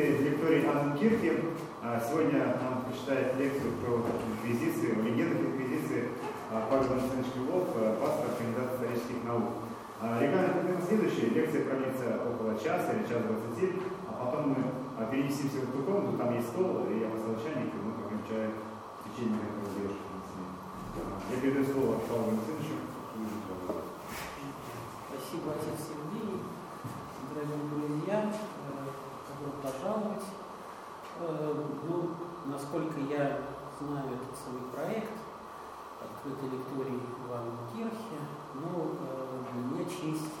лекции лекторий Анны. А, сегодня нам прочитает лекцию про инквизицию, о легендах инквизиции Павел Александрович Крылов, пастор, кандидат исторических наук. Регламент примерно следующий. Лекция продлится около часа или час двадцати, а потом мы перенесемся в эту комнату, там есть стол, и я вас чайник, и мы попьем чай в течение этого девушки. Я передаю слово Павлу Александровичу. Спасибо, отец Сергей. Дорогие друзья, пожаловать. Э, ну, насколько я знаю этот самый проект, открытой лектории в Анкирхе, ну, э, для меня честь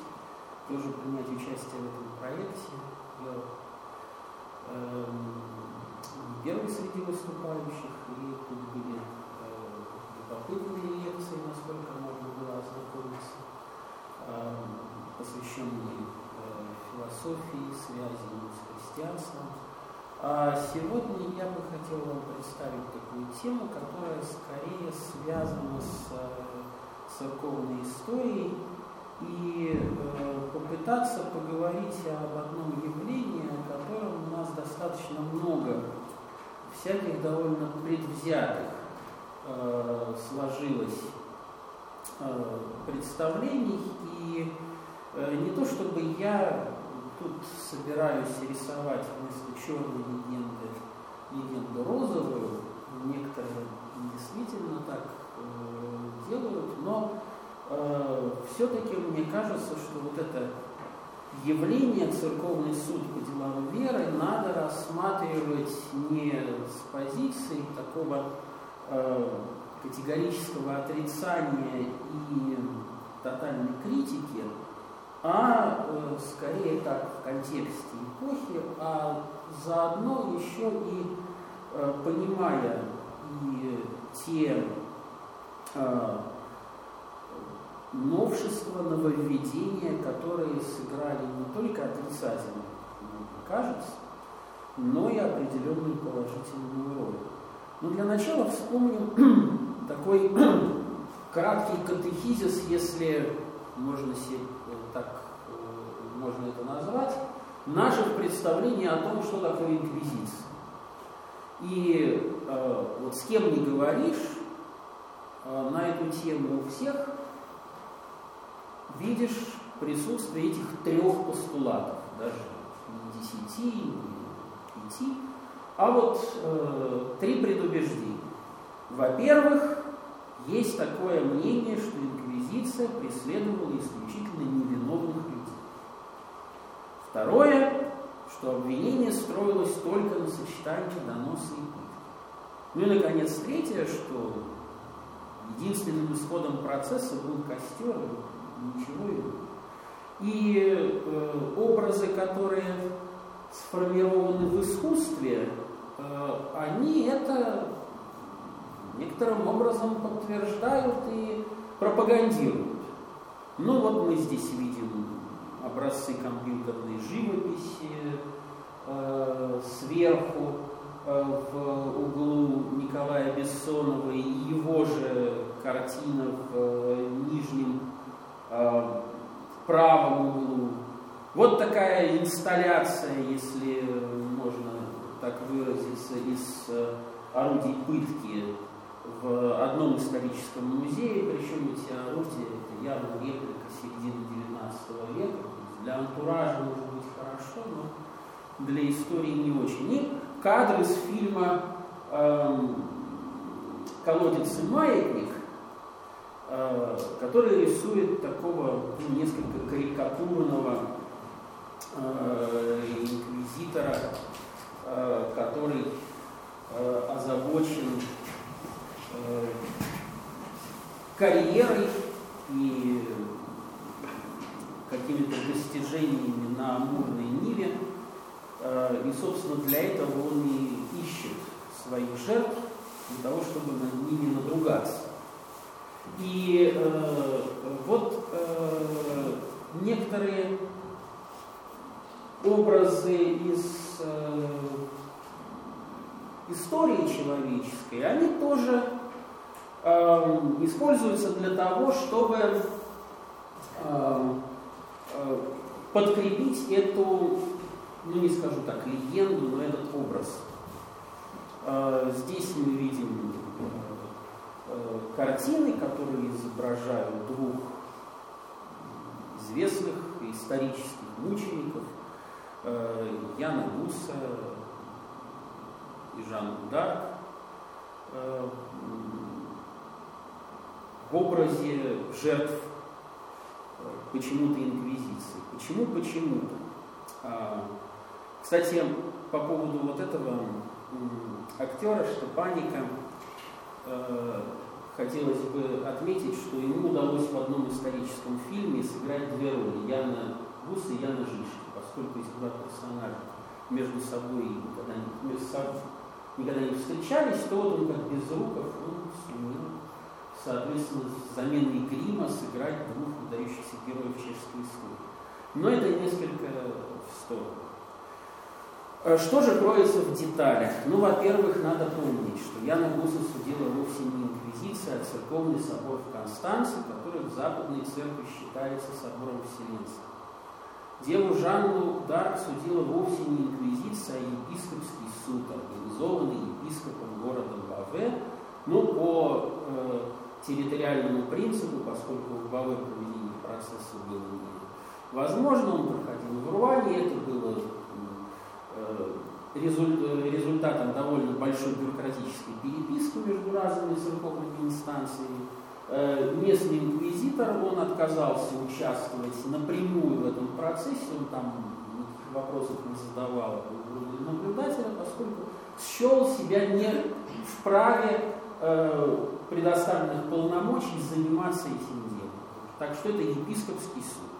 тоже принять участие в этом проекте. Я э, первый среди выступающих, и тут были э, любопытные лекции, насколько можно было ознакомиться, э, посвященные э, философии, связи с христианством. А сегодня я бы хотел вам представить такую тему, которая скорее связана с э, церковной историей и э, попытаться поговорить об одном явлении, о котором у нас достаточно много всяких довольно предвзятых э, сложилось представлений. И не то чтобы я тут собираюсь рисовать вместо черной легенды легенду розовую. Некоторые действительно так э, делают, но э, все-таки мне кажется, что вот это явление церковный суд по делам веры надо рассматривать не с позиции такого э, категорического отрицания и тотальной критики, а э, скорее так в контексте эпохи, а заодно еще и э, понимая и те э, новшества, нововведения, которые сыграли не только отрицательно, кажется, но и определенную положительную роль. Но для начала вспомним такой краткий катехизис, если можно себе так э, можно это назвать, наших представлений о том, что такое инквизиция. И э, вот с кем не говоришь э, на эту тему у всех, видишь присутствие этих трех постулатов, даже не десяти, не пяти, а вот э, три предубеждения. Во-первых, есть такое мнение, что инквизиция преследовала исключительно невиновных людей. Второе, что обвинение строилось только на сочетании доноса и пытки. Ну и, наконец, третье, что единственным исходом процесса был костер, ничего иного. И э, образы, которые сформированы в искусстве, э, они это некоторым образом подтверждают и пропагандируют. Ну вот мы здесь видим образцы компьютерной живописи, э, сверху э, в углу Николая Бессонова и его же картина в э, нижнем э, правом углу. Вот такая инсталляция, если можно так выразиться, из орудий пытки в одном историческом музее, причем эти орудия это явно реплика середины XIX века. Для антуража может быть хорошо, но для истории не очень. И кадры из фильма эм, «Колодец и маятник», э, который рисует такого ну, несколько карикатурного э, инквизитора, э, который э, озабочен Э, карьерой и какими-то достижениями на амурной ниве. Э, и, собственно, для этого он и ищет своих жертв, для того, чтобы над ними надругаться. И э, вот э, некоторые образы из э, истории человеческой, они тоже Эм, используется для того, чтобы эм, э, подкрепить эту ну не скажу так, легенду, но этот образ. Э, здесь мы видим э, картины, которые изображают двух известных исторических мучеников Яна Гуса и Жан Дарк образе жертв почему-то инквизиции. Почему почему-то? А, кстати, по поводу вот этого актера Штепаника э, хотелось бы отметить, что ему удалось в одном историческом фильме сыграть две роли Яна Гуса и Яна Жишки, поскольку эти два персонажа между собой никогда между собой никогда не встречались, то вот он как Безруков, он сумел, соответственно, с заменой грима сыграть двух выдающихся героев чешской истории. Но это несколько в сторону. Э, что же кроется в деталях? Ну, во-первых, надо помнить, что Яна Гуса судила вовсе не инквизиция, а церковный собор в Констанце, который в Западной церкви считается собором Вселенским. Деву Жанну Дарк судила вовсе не инквизиция, а епископский суд, организованный епископом города Баве, ну, по э, территориальному принципу, поскольку Баве проведение процесса было невозможно, он проходил в Руане, это было э, результатом довольно большой бюрократической переписки между разными церковными инстанциями. Э, местный инквизитор, он отказался участвовать напрямую в этом процессе, он там вопросов не задавал наблюдателя, поскольку счел себя не вправе э, предоставленных полномочий заниматься этим делом. Так что это епископский суд.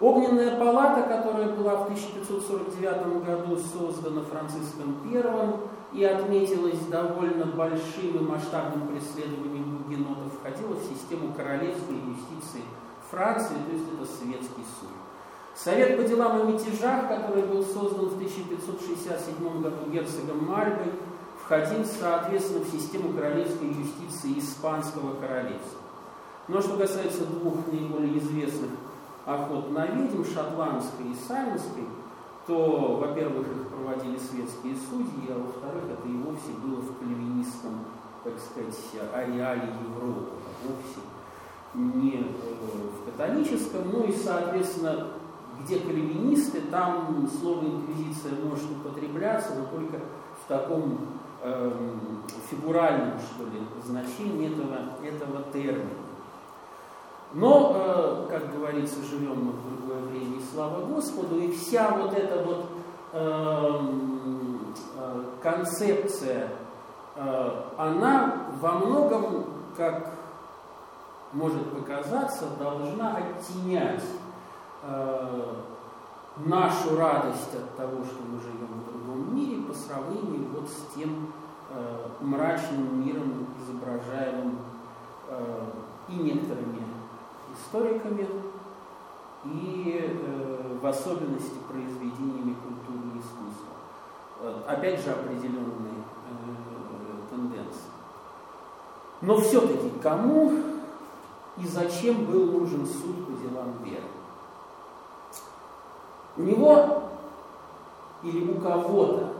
Огненная палата, которая была в 1549 году создана Франциском I и отметилась довольно большим и масштабным преследованием гугенотов, входила в систему королевской юстиции Франции, то есть это светский суд. Совет по делам о мятежах, который был создан в 1567 году герцогом Мальбой, входил, соответственно, в систему королевской юстиции Испанского королевства. Но что касается двух наиболее известных охот на ведьм, шотландской и савинской, то, во-первых, их проводили светские судьи, а во-вторых, это и вовсе было в кальвинистском, так сказать, ареале Европы, а вовсе не э, в католическом, ну и, соответственно, где кальвинисты, там слово инквизиция может употребляться, но только в таком э, фигуральном, что ли, значении этого, этого термина. Но, э, как говорится, живем мы в другое время, и слава Господу, и вся вот эта вот э, э, концепция, э, она во многом, как может показаться, должна оттенять нашу радость от того, что мы живем по сравнению вот с тем э, мрачным миром, изображаемым э, и некоторыми историками и э, в особенности произведениями культуры и искусства. Э, опять же определенные э, тенденции. Но все-таки кому и зачем был нужен суд по делам веры? У него или у кого-то,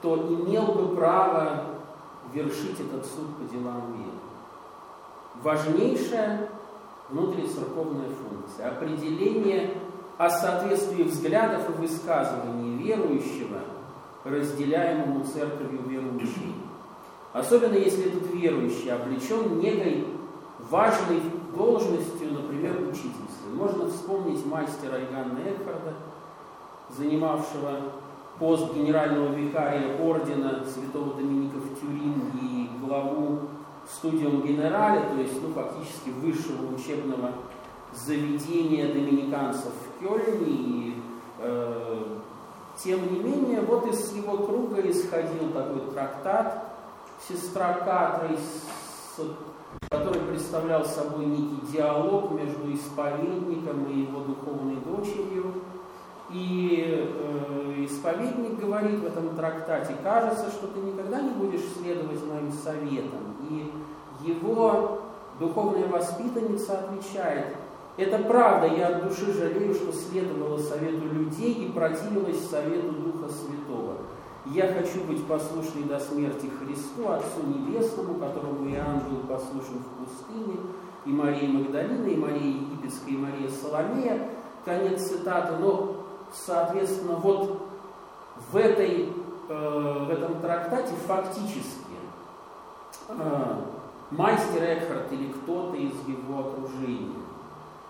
кто имел бы право вершить этот суд по делам веры. Важнейшая внутрицерковная функция, определение о соответствии взглядов и высказываний верующего, разделяемому церковью верующей. Особенно если этот верующий облечен некой важной должностью, например, учительства. Можно вспомнить мастера Иоганна Экхарда, занимавшего пост генерального викария ордена святого Доминика в Тюринге и главу студиум генерале, то есть ну, фактически высшего учебного заведения доминиканцев в Кёльне. И, э, тем не менее, вот из его круга исходил такой трактат «Сестра Катры», который представлял собой некий диалог между исповедником и его духовной дочерью. И э, исповедник говорит в этом трактате, кажется, что ты никогда не будешь следовать моим советам. И его духовная воспитанница отвечает, Это правда, я от души жалею, что следовала совету людей и противилась совету Духа Святого. Я хочу быть послушной до смерти Христу, Отцу Небесному, которому Иоанн был послушен в пустыне, и Марии Магдалина, и Мария Египетская, и Мария Соломея. Конец цитаты. Но, соответственно, вот в, этой, э, в этом трактате фактически э, мастер Экхарт или кто-то из его окружения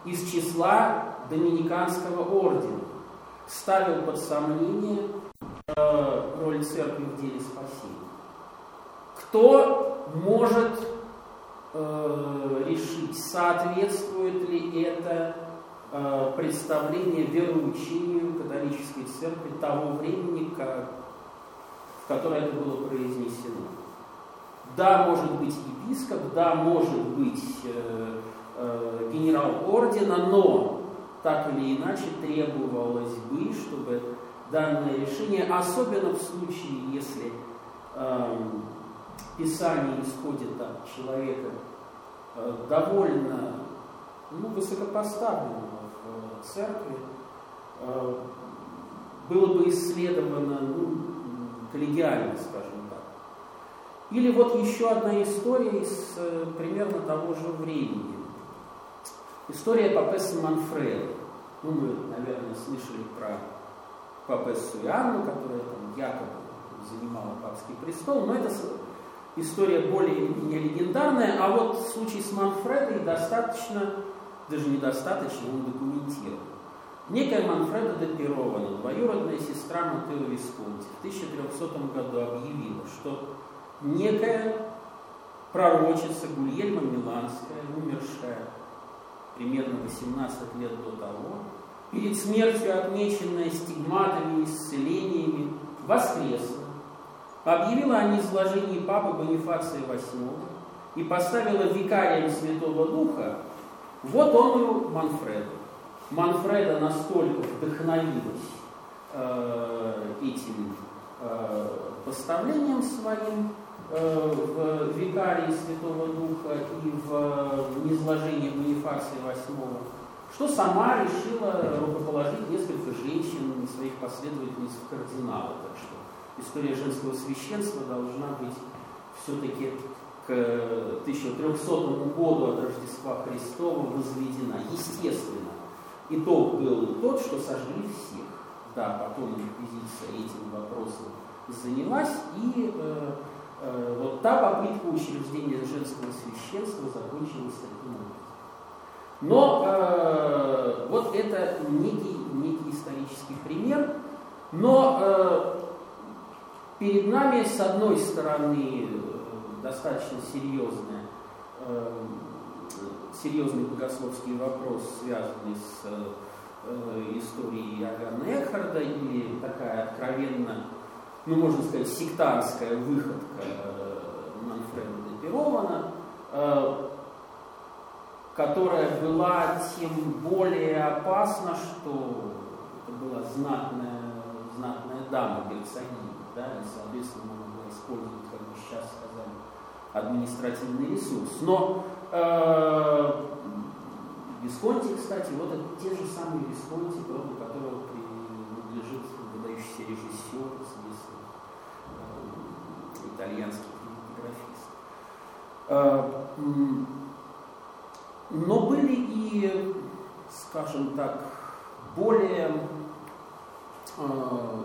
из числа Доминиканского ордена ставил под сомнение э, роль церкви в деле спасения. Кто может э, решить, соответствует ли это представление вероучению католической церкви того времени, как, в которое это было произнесено? Да, может быть епископ, да, может быть э, э, генерал ордена, но так или иначе требовалось бы, чтобы данное решение, особенно в случае, если э, Писание исходит от человека э, довольно ну, высокопоставленного церкви, э, было бы исследовано ну, коллегиально, скажем так. Или вот еще одна история из э, примерно того же времени. История папессы Манфреда. Ну, мы, наверное, слышали про папессу Иоанну, которая там якобы занимала папский престол, но это история более не легендарная, а вот в случае с Манфредой достаточно, даже недостаточно, он документирован. Некая Манфреда де Пирована, двоюродная сестра Матео Висконти, в 1300 году объявила, что некая пророчица Гульельма Миланская, умершая примерно 18 лет до того, перед смертью отмеченная стигматами, исцелениями, воскресла, объявила о низложении Папы Бонифация VIII и поставила викарием Святого Духа вот он Манфреда. Манфреда настолько вдохновилась э, этим э, поставлением своим, Э, в викарии Святого Духа и в низложении Бонифация VIII, что сама решила рукоположить несколько женщин, своих последовательниц в кардинала. Так что история женского священства должна быть все-таки к 1300 году от Рождества Христова возведена. Естественно, итог был тот, что сожгли всех. Да, потом инквизиция этим вопросом занялась и э, Э, вот та попытка учреждения женского священства закончилась таким образом. Но э, вот это некий, некий исторический пример. Но э, перед нами, с одной стороны, достаточно серьезная, э, серьезный богословский вопрос, связанный с э, историей Иоганна Экхарда, или такая откровенно ну, можно сказать, сектантская выходка э, Манфреда де э, которая была тем более опасна, что это была знатная, знатная дама герцогиня, да, и, соответственно, она могла использовать, как мы сейчас сказали, административный ресурс. Но э, Висконти, кстати, вот это те же самые Висконти, роду которого принадлежит выдающийся режиссер, итальянский кинематографист. А, но были и, скажем так, более а,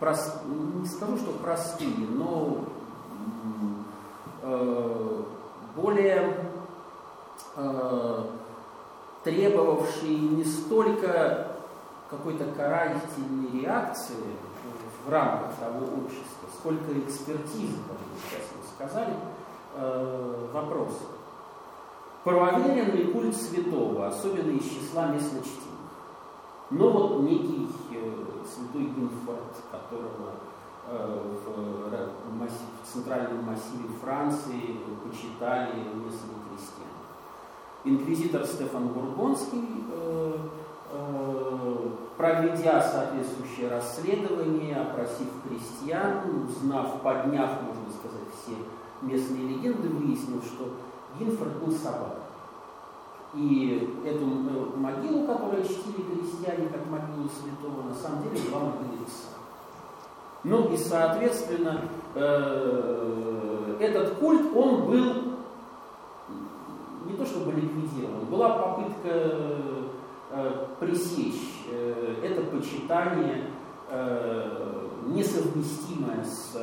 прост, не скажу, что простые, но более требовавшие не столько какой-то карательной реакции в рамках того общества, сколько экспертизы, как вы сейчас сказали, э, вопрос. Правоверен культ святого, особенно из числа местночтимых? Но вот некий э, святой Гинфорд, которого э, в, центральном массиве Франции почитали местные крестьяне. Инквизитор Стефан Бурбонский э, Э, проведя соответствующее расследование, опросив крестьян, узнав, подняв, можно сказать, все местные легенды, выяснил, что Гинфорд был собакой. И эту э, могилу, которую чтили крестьяне как могилу святого, на самом деле была могила Иса. Ну и, соответственно, э, этот культ, он был не то чтобы ликвидирован, была попытка э, пресечь это почитание, несовместимое с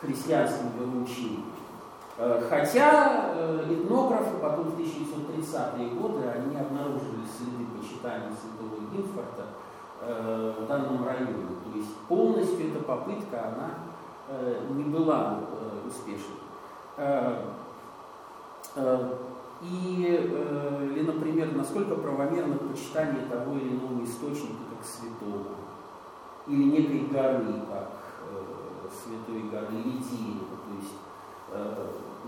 христианским вероучением. Э, хотя э, этнографы потом в 1930-е годы они обнаружили следы почитания святого Гинфорта э, в данном районе. То есть полностью эта попытка, она не была успешной. И, или, например, насколько правомерно почитание того или иного источника как святого, или некой горы, как святой горы Лидии, то есть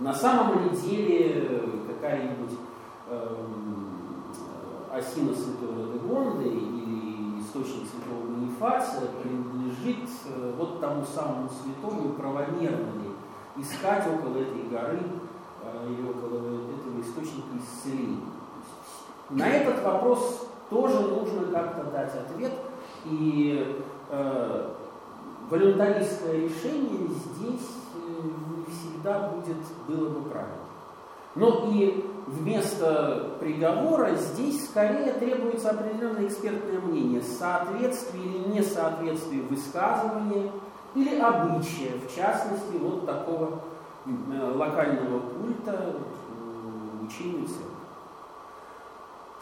на самом ли деле какая-нибудь э, осина святого Дегонды или источник святого Бонифация принадлежит э, вот тому самому святому, правомерно ли искать около этой горы э, или около этого источника исцеления. На этот вопрос тоже нужно как-то дать ответ, и э, волюнтаристское решение здесь всегда будет, было бы правильно. Но и вместо приговора здесь скорее требуется определенное экспертное мнение, соответствие или несоответствие высказывания или обычая, в частности, вот такого э, локального культа э, церкви.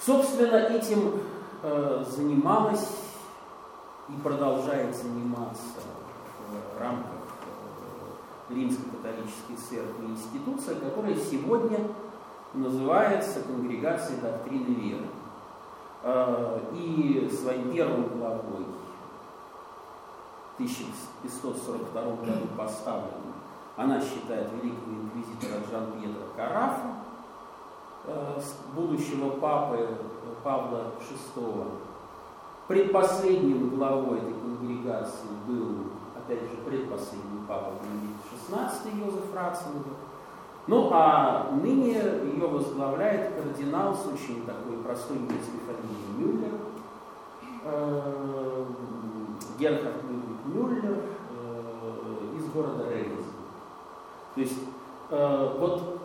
Собственно, этим э, занималась и продолжает заниматься в Римско-католической церкви институция, которая сегодня называется Конгрегацией доктрины веры. А, и своим первым главой в 1542 году поставленным она считает великого инквизитора Жан-Пьетро Карафа, а, будущего папы Павла VI. Предпоследним главой этой конгрегации был, опять же, предпоследний папа Бенедикт 16 Йозеф Ратцингер. Ну, а ныне ее возглавляет кардинал с очень такой простой немецкой фамилией Мюллер, э, Герхард Людвиг Мюллер э, из города Рейнс. То есть э, вот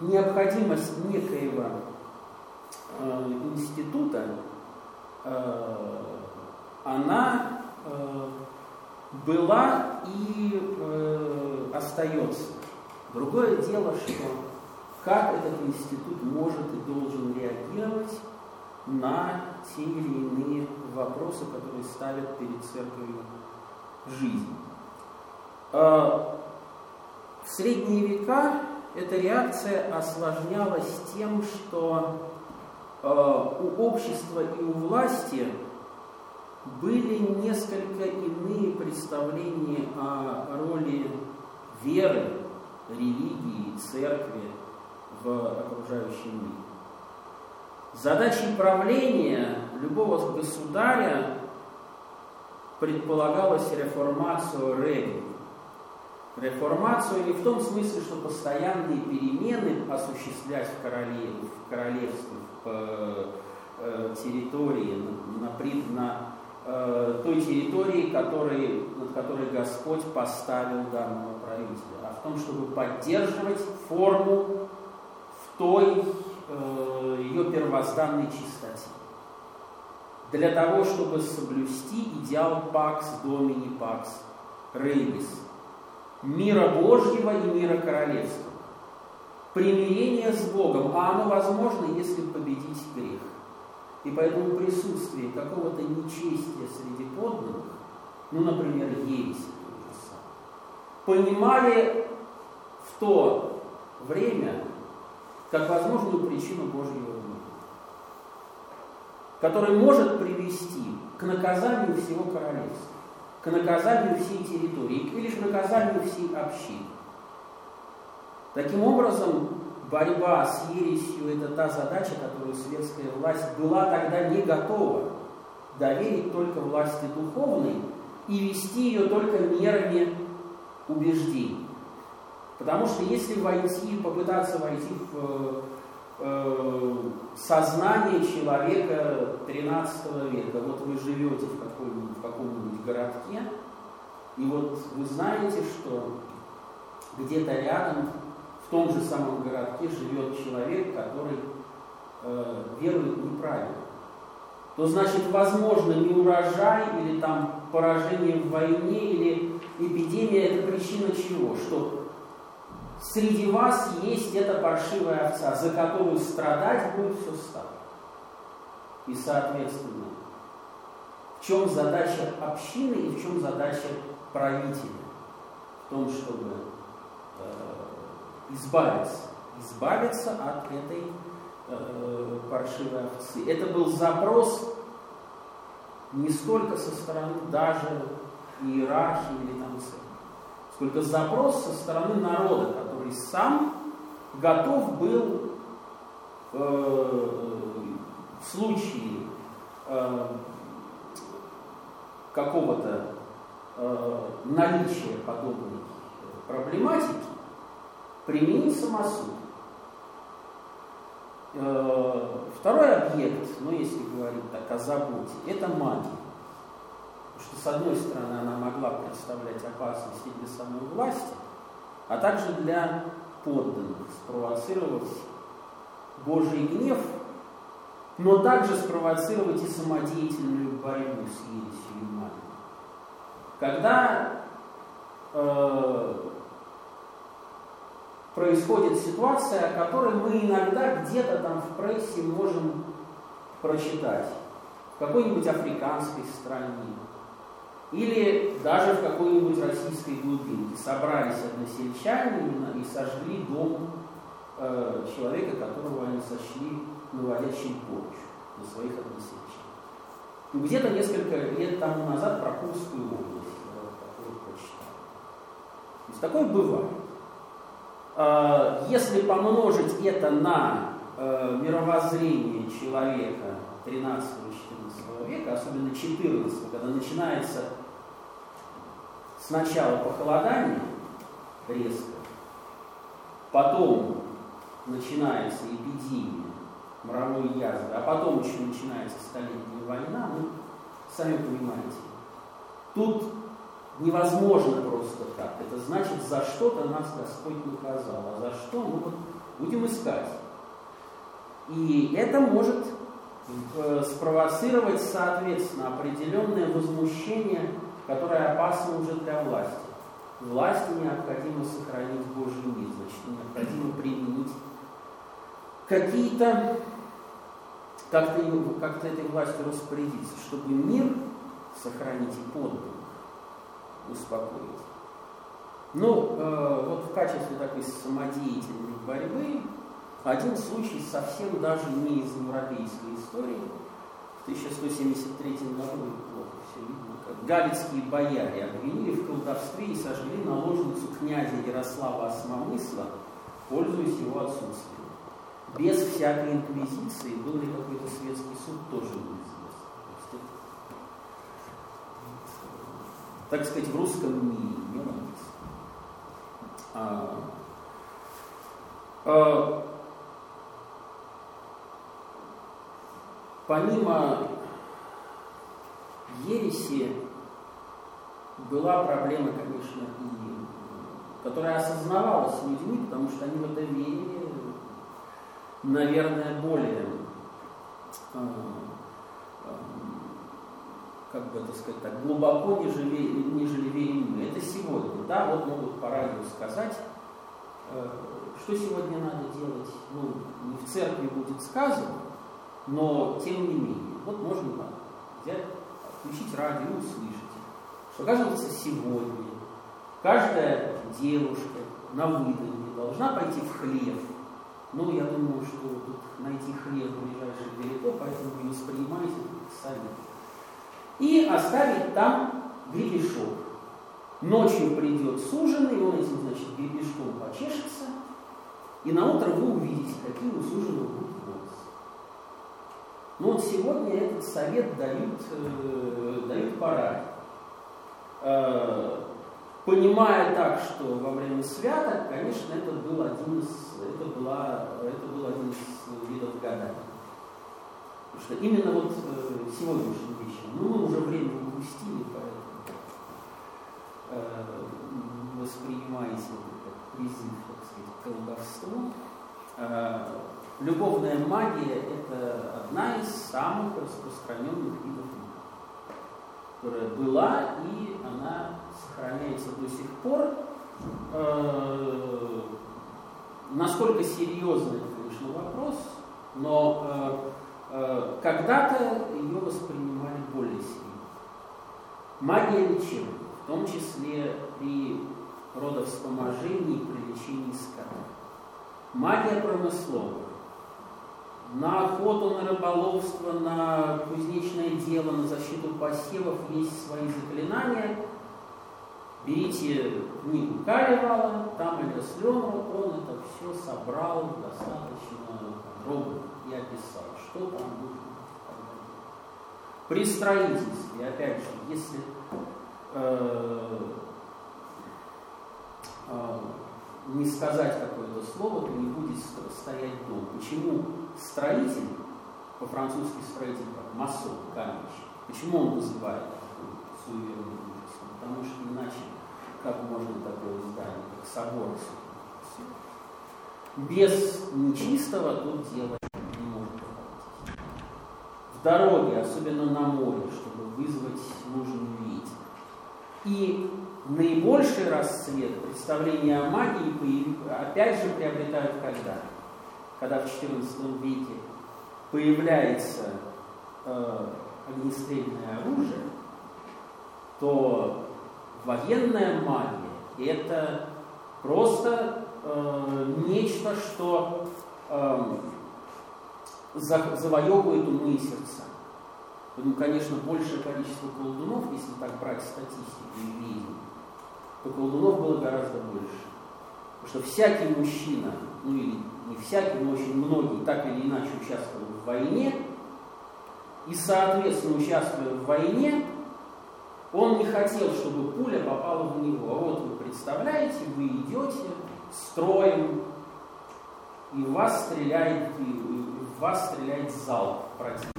необходимость некоего института, она была и э, остается. Другое дело, что как этот институт может и должен реагировать на те или иные вопросы, которые ставят перед церковью жизнь. Э, в средние века эта реакция осложнялась тем, что э, у общества и у власти были несколько иные представления о роли веры, религии, церкви в окружающем мире. Задачей правления любого государя предполагалась реформацию религии. Реформацию не в том смысле, что постоянные перемены осуществлять в, короле, в королевстве, в э, территории, на, на э, той территории, который, над которой Господь поставил данного правителя, а в том, чтобы поддерживать форму в той э, ее первозданной чистоте. Для того, чтобы соблюсти идеал Пакс Домини Пакс Рейбис, мира Божьего и мира королевского, примирение с Богом, а оно возможно, если победить грех. И поэтому присутствие какого-то нечестия среди подданных, ну, например, ереси, понимали в то время как возможную причину Божьего гнева, который может привести к наказанию всего королевства, к наказанию всей территории или к наказанию всей общины. Таким образом, борьба с ересью – это та задача, которую светская власть была тогда не готова доверить только власти духовной и вести ее только мерами убеждений. Потому что если войти, попытаться войти в э, сознание человека 13 века, вот вы живете в, каком-нибудь, в каком-нибудь городке, и вот вы знаете, что где-то рядом, в том же самом городке, живет человек, который э, верует неправильно, то значит, возможно, не урожай или там поражение в войне или эпидемия – это причина чего? Что среди вас есть эта паршивая овца, за которую страдать будет все стадо. И, соответственно, в чем задача общины и в чем задача правителя? В том, чтобы э, избавиться, избавиться от этой э, паршивой овцы. Это был запрос не столько со стороны даже иерархии или там сколько запрос со стороны народа, который сам готов был э, в случае э, какого-то э, наличия подобной проблематики применить самосуд. Э, второй объект, ну если говорить так о заботе, это магия. Потому что с одной стороны она могла представлять опасность и для самой власти, а также для подданных, спровоцировать Божий гнев, но также спровоцировать и самодеятельную борьбу с ересью и магией. Когда э, происходит ситуация, о которой мы иногда где-то там в прессе можем прочитать. В какой-нибудь африканской стране. Или даже в какой-нибудь российской глубинке. Собрались односельчане и сожгли дом э, человека, которого они сочли наводящим порчу на своих односельчан. Где-то несколько лет тому назад про Курскую область, я вот такое. То есть такое бывает. Э, если помножить это на э, мировоззрение человека 13-14 века, особенно 14 когда начинается сначала похолодание резко, потом начинается эпидемия, мировой язвы, а потом еще начинается столетняя война, ну, сами понимаете, тут невозможно просто так. Это значит, за что-то нас Господь наказал. А за что? Ну вот будем искать. И это может э, спровоцировать, соответственно, определенное возмущение, которое опасно уже для власти. Власти необходимо сохранить Божий мир, значит, необходимо применить какие-то, как-то как этой властью распорядиться, чтобы мир сохранить и подданных успокоить. Ну, э, вот в качестве такой самодеятельной борьбы один случай совсем даже не из европейской истории. В 1173 году, плохо все видно, как галицкие бояре обвинили в колдовстве и сожгли наложницу князя Ярослава Осмомысла, пользуясь его отсутствием. Без всякой инквизиции был ли какой-то светский суд, тоже неизвестно так сказать, в русском мире не а, а, помимо ереси была проблема, конечно, и которая осознавалась людьми, потому что они в это верили, наверное, более. А, как бы это сказать так, глубоко, нежели, нежели верим мы. Это сегодня. Да, вот могут по радио сказать, э, что сегодня надо делать. Ну, не в церкви будет сказано, но тем не менее. Вот можно взять, включить радио и услышать, что, оказывается, сегодня каждая девушка на выданье должна пойти в хлеб. Ну, я думаю, что тут найти хлеб в ближайшее далеко, поэтому не воспринимайте сами и оставить там гребешок. Ночью придет суженый, он этим, значит, гребешком почешется, и на утро вы увидите, какие у суженого будут волосы. Но вот сегодня этот совет дают, э, дают пора. Э, понимая так, что во время святок, конечно, это был один из, это была, это был один из видов гадания. Потому что именно вот э, сегодняшний вечер, ну мы уже время упустили, поэтому э, воспринимаете как призыв, так сказать, к колдовству. Э, любовная магия – это одна из самых распространенных видов которая была, и она сохраняется до сих пор. Э, насколько серьезный конечно, вопрос, но когда-то ее воспринимали более серьезно. Магия лечила, в том числе при родовспоможении при лечении скота. Магия промысловая на охоту, на рыболовство, на кузнечное дело, на защиту посевов есть свои заклинания. Берите книгу Каревала, там Эльдос Ленова, он это все собрал достаточно подробно и описал, что там нужно. При строительстве, опять же, если э, э, не сказать какое-то слово, то не будет стоять дом. Почему строитель, по-французски строитель как масон, каменщик, почему он вызывает такую суеверную ужас? Потому что иначе как можно такое здание, как собор без нечистого тут дело. Дороге, особенно на море, чтобы вызвать нужную ветер. И наибольший расцвет представления о магии опять же приобретают когда? Когда в XIV веке появляется э, огнестрельное оружие, то военная магия это просто э, нечто, что э, завоевывает умы и сердца. Ну, конечно, большее количество колдунов, если так брать статистику и видим, то колдунов было гораздо больше. Потому что всякий мужчина, ну или не всякий, но очень многие так или иначе участвовали в войне, и, соответственно, участвуя в войне, он не хотел, чтобы пуля попала в него. А вот вы представляете, вы идете строем, и вас стреляет, и вас стреляет зал противника.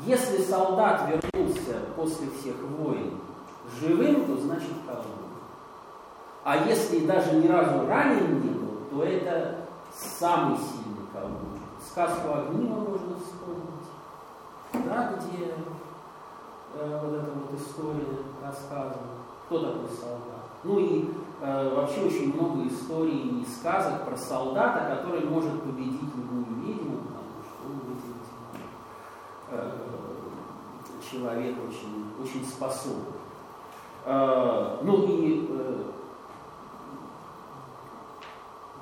Если солдат вернулся после всех войн живым, то значит колдун. А если даже ни разу ранен не был, то это самый сильный колдун. Сказку Огнива можно вспомнить, да, где э, вот эта вот история рассказана. Кто такой солдат? Ну и э, вообще очень много историй и сказок про солдата, который может победить любую ведьму, потому что он, видите, э, человек очень, очень способный. Э, ну и э,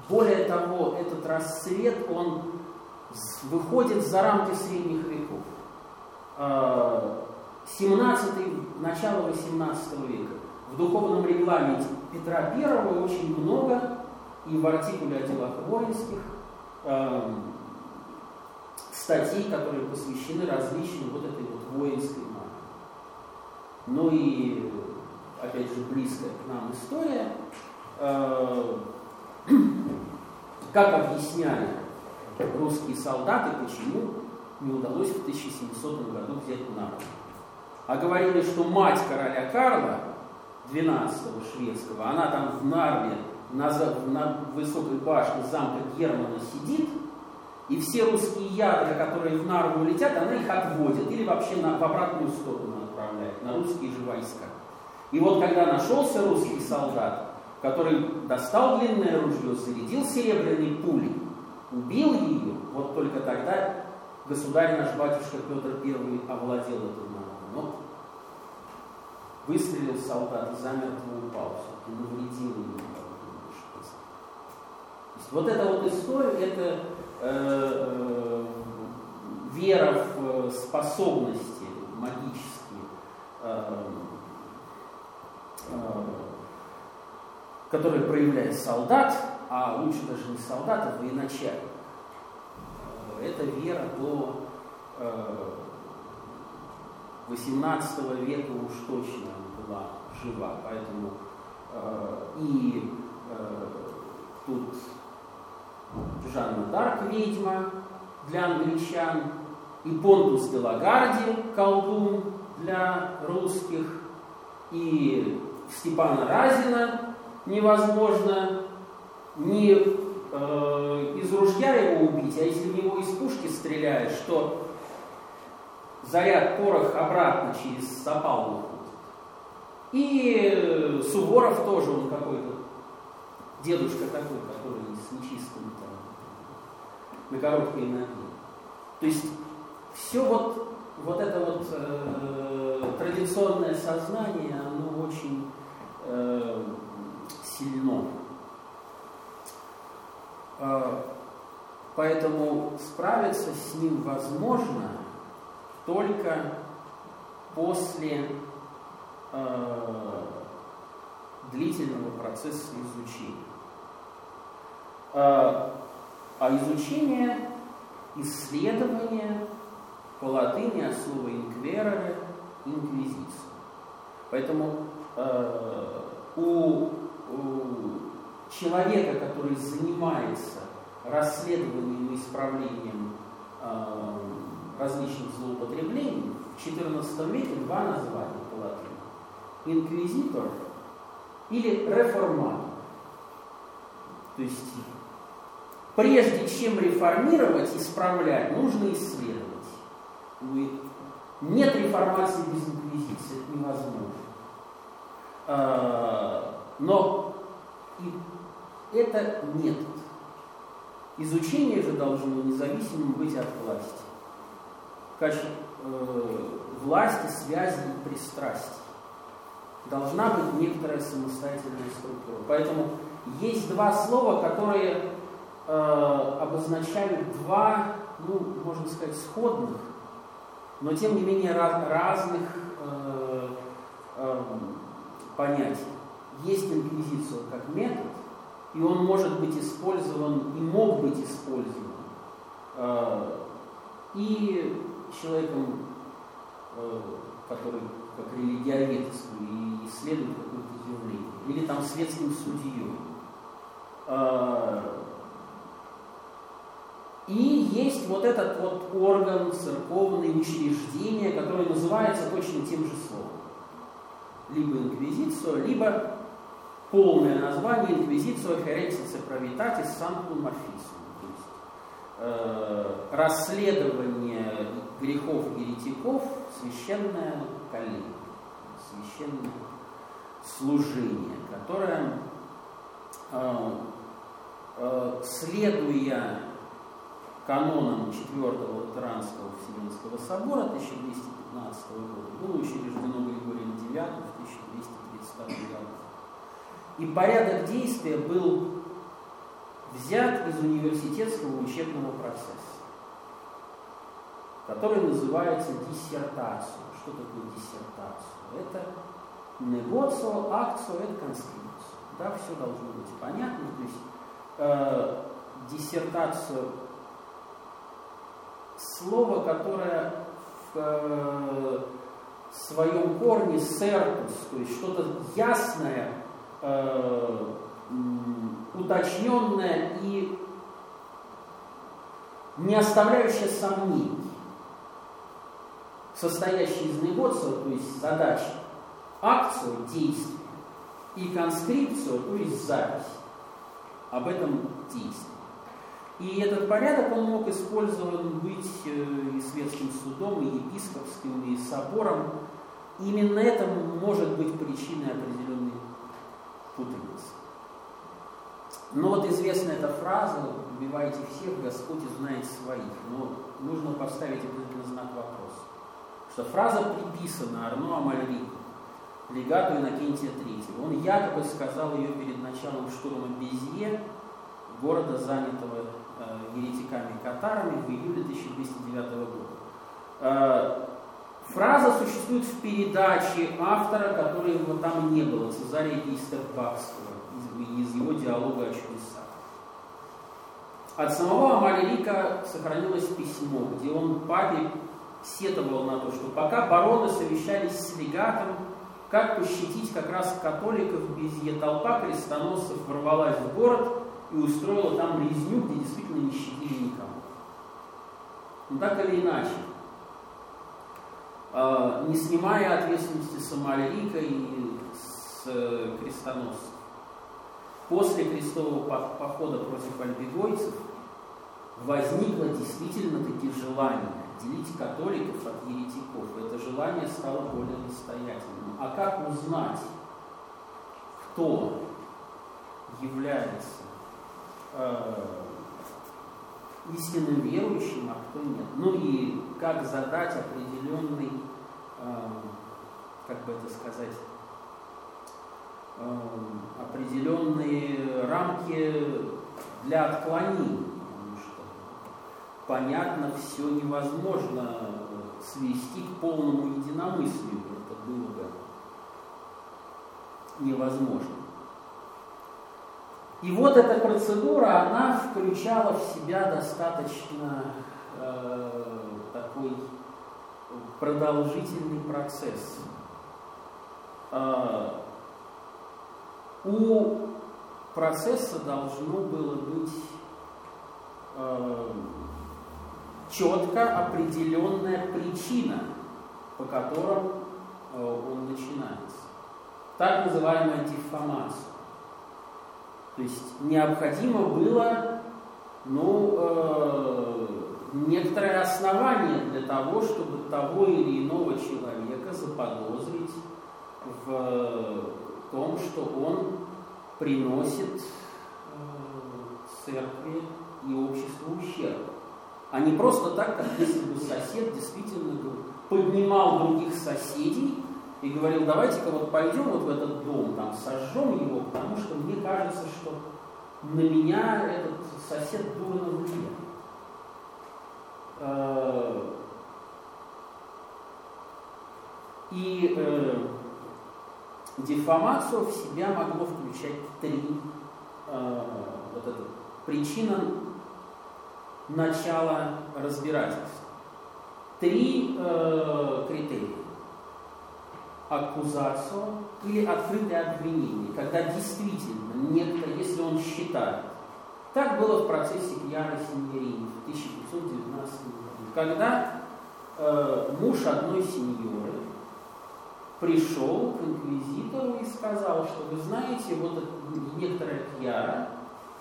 более того, этот расцвет, он выходит за рамки средних веков. 17 э, начало 18 века. В духовном регламенте Петра I очень много, и в артикуле о делах воинских, статей, которые посвящены различным вот этой вот воинской магии. Ну и опять же, близкая к нам история, э, как объясняли русские солдаты, почему не удалось в 1700 году взять Нарву. А говорили, что мать короля Карла, 12-го шведского, она там в Нарве, на, на высокой башне замка Германа сидит, и все русские ядра, которые в Нарву летят, она их отводит или вообще на, в обратную сторону отправляет, на русские же войска. И вот когда нашелся русский солдат, который достал длинное ружье, зарядил серебряной пулей, убил ее, вот только тогда государь наш батюшка Петр I овладел этим народом. Но выстрелил солдат и замертво упал, все-таки навредил ему. Вот эта вот история, это э, э, вера в способности магические, э, Э, который проявляет солдат, а лучше даже не солдат, а военачальник. Э, это вера до, э, XVIII века уж точно была жива, поэтому э, и э, тут Жанна Дарк ведьма для англичан, и Понтус де Лагарди колдун для русских, и Степана Разина невозможно не э, из ружья его убить, а если в него из пушки стреляешь, что заряд порох обратно через запал выходит. И Суворов тоже, он какой-то дедушка такой, который с нечистым на короткой ноге. То есть все вот, вот это вот э, традиционное сознание, оно очень э, сильно. Э, поэтому справиться с ним возможно только после э, длительного процесса изучения. А изучение, исследование по латыни от слова инкверере – инквизиция. Поэтому э, у, у человека, который занимается расследованием и исправлением э, различных злоупотреблений, в XIV веке два названия по латыни. Инквизитор или реформатор. То есть прежде чем реформировать, исправлять, нужно исследовать. Нет реформации без инквизиции, это невозможно. А, но это метод. Изучение же должно независимым быть от власти. В качестве э, власти, связи и пристрастий. Должна быть некоторая самостоятельная структура. Поэтому есть два слова, которые э, обозначают два, ну, можно сказать, сходных, но тем не менее раз, разных э, э, понятий. Есть инквизиция как метод, и он может быть использован и мог быть использован э, и человеком, э, который как религиовед и исследует какое-то явление, или там светским судьей. Э, и есть вот этот вот орган, церковное учреждение, которое называется точно тем же словом. Либо инквизицию, либо полное название инквизицию Херенсице Правитатис Санкум Морфисум. То есть э, расследование грехов еретиков, священное коллегия, священное служение, которое, э, э, следуя каноном Четвертого Латеранского Вселенского собора 1215 года было учреждено Григорием IX в 1232 году. И порядок действия был взят из университетского учебного процесса, который называется диссертацией. Что такое диссертация? Это негоцио, акцио, это конскрипция. Да, все должно быть понятно. То есть э, диссертацию слово, которое в э, своем корне сертус, то есть что-то ясное, э, уточненное и не оставляющее сомнений, состоящее из негоцио, то есть задачи, акцию, действие, и конскрипцию, то есть запись об этом действии. И этот порядок он мог использован быть э, и светским судом, и епископским, и собором. Именно это может быть причиной определенной путаницы. Но вот известна эта фраза «убивайте всех, Господь знает своих». Но нужно поставить определенный знак вопроса. Что фраза приписана Арно Амальрику, легату Иннокентия III. Он якобы сказал ее перед началом штурма Безье, города, занятого Э, еретиками-катарами в июле 1209 года. Э, фраза существует в передаче автора, который его там не было, Цезария Гейстербахского, из, из его диалога о чудесах. От самого Амалерика сохранилось письмо, где он папе сетовал на то, что пока бароны совещались с легатом, как пощадить как раз католиков в Безье, толпа крестоносцев ворвалась в город и устроила там резню, где действительно не щадили никого. Но так или иначе, э, не снимая ответственности с Амалика и с э, крестоносцев, после крестового похода против альбегойцев возникло действительно таки желание отделить католиков от еретиков. Это желание стало более настоятельным. А как узнать, кто является э, истинным верующим, а кто нет? Ну и как задать определенный, э, как бы это сказать, э, определенные рамки для отклонений понятно, все невозможно свести к полному единомыслию. Это было бы невозможно. И вот эта процедура, она включала в себя достаточно э, такой продолжительный процесс. Э, у процесса должно было быть э, четко определенная причина, по которым э, он начинается. Так называемая дефамация. То есть необходимо было ну, э, некоторое основание для того, чтобы того или иного человека заподозрить в том, что он приносит э, церкви и обществу ущерб. А не просто так, как если бы сосед действительно поднимал других соседей и говорил, давайте-ка вот пойдем вот в этот дом, там сожжем его, потому что мне кажется, что на меня этот сосед дурно влияет. Э, и э, дефамацию в себя могло включать три э, вот это, причина начала разбирательства. Три э, критерия. Аккузацию или открытое обвинение, когда действительно некто, если он считает, так было в процессе Кьяра Синьерини в 1519 году, когда э, муж одной сеньоры пришел к инквизитору и сказал, что вы знаете, вот некоторая Кьяра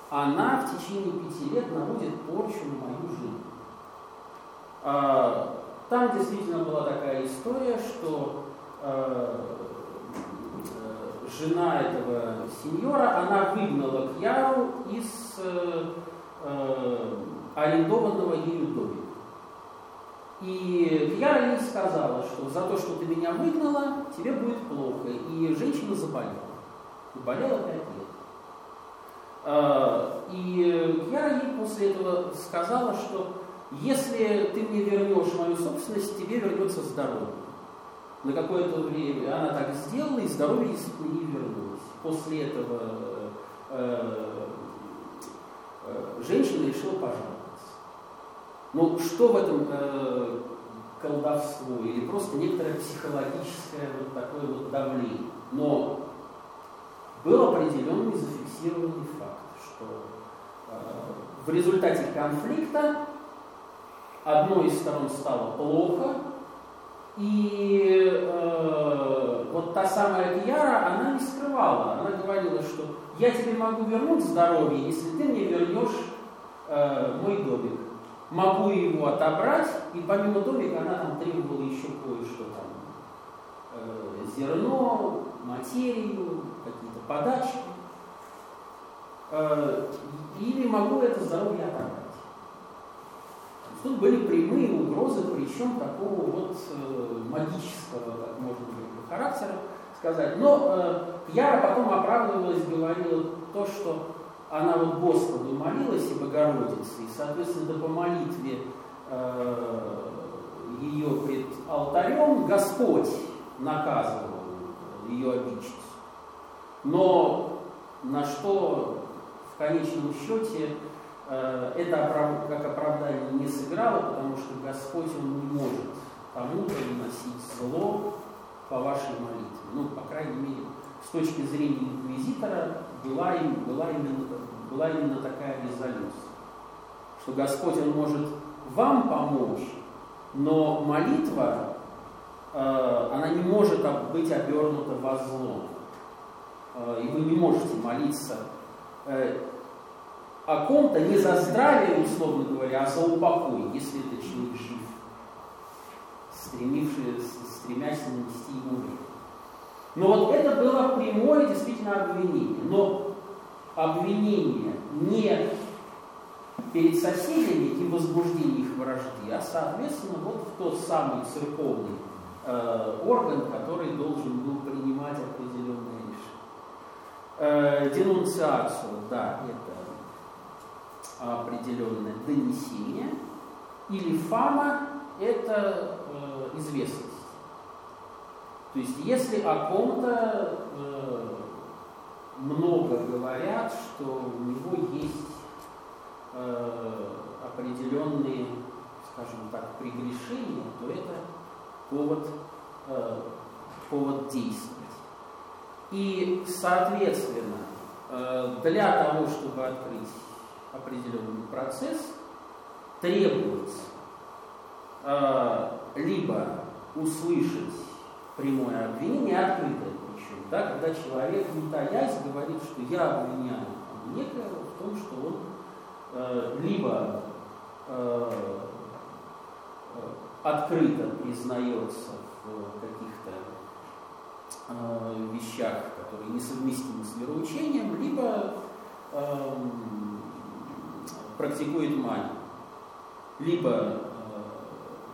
она в течение пяти лет наводит порчу на мою жизнь. А, там действительно была такая история, что э, э, жена этого сеньора, она выгнала Кьяру из э, арендованного ею домика. И Кьяра ей сказала, что за то, что ты меня выгнала, тебе будет плохо. И женщина заболела. И болела пять лет. И я ей после этого сказала, что если ты мне вернешь мою собственность, тебе вернется здоровье. На какое-то время она так сделала, и здоровье не вернулось. После этого э, э, женщина решила пожаловаться. Но что в этом э, колдовство или просто некоторое психологическое вот такое вот давление? Но был определенный зафиксированный факт, что э, в результате конфликта одной из сторон стало плохо, и э, вот та самая Кьяра, она не скрывала, она говорила, что я тебе могу вернуть здоровье, если ты мне вернешь э, мой домик. Могу его отобрать, и помимо домика она там требовала еще кое-что там. Э, зерно, материю, какие-то подачки, э, или могу это здоровье отобрать. Тут были прямые угрозы, причем такого вот э, магического, как можно быть, характера сказать. Но э, Яра потом оправдывалась, говорила то, что она вот Господу молилась и Богородице, и, соответственно, по молитве э, ее пред алтарем Господь наказывал ее обидчицу. Но на что в конечном счете это как оправдание не сыграло, потому что Господь Он не может кому-то наносить зло по вашей молитве. Ну, по крайней мере, с точки зрения инквизитора была, была, именно, была именно такая резолюция, что Господь, Он может вам помочь, но молитва, э, она не может быть обернута во зло. Э, и вы не можете молиться э, о ком-то не за здравие, условно говоря, а за упокой, если это человек жив, стремясь нанести ему вред. Но вот это было прямое действительно обвинение. Но обвинение не перед соседями и возбуждение их вражды, а соответственно вот в тот самый церковный э, орган, который должен был принимать определенные решения. Э, денунциацию, да, это определенное донесение, или фама – это э, известность. То есть если о ком-то э, много говорят, что у него есть э, определенные, скажем так, прегрешения, то это повод, э, повод действовать. И, соответственно, э, для того, чтобы открыть определенный процесс, требуется э, либо услышать прямое обвинение, открытое причем, да, когда человек, не таясь, говорит, что я обвиняю некоего в том, что он э, либо э, э, открыто признается в каких-то э, вещах, которые несовместимы с вероучением, либо э, практикует магию, либо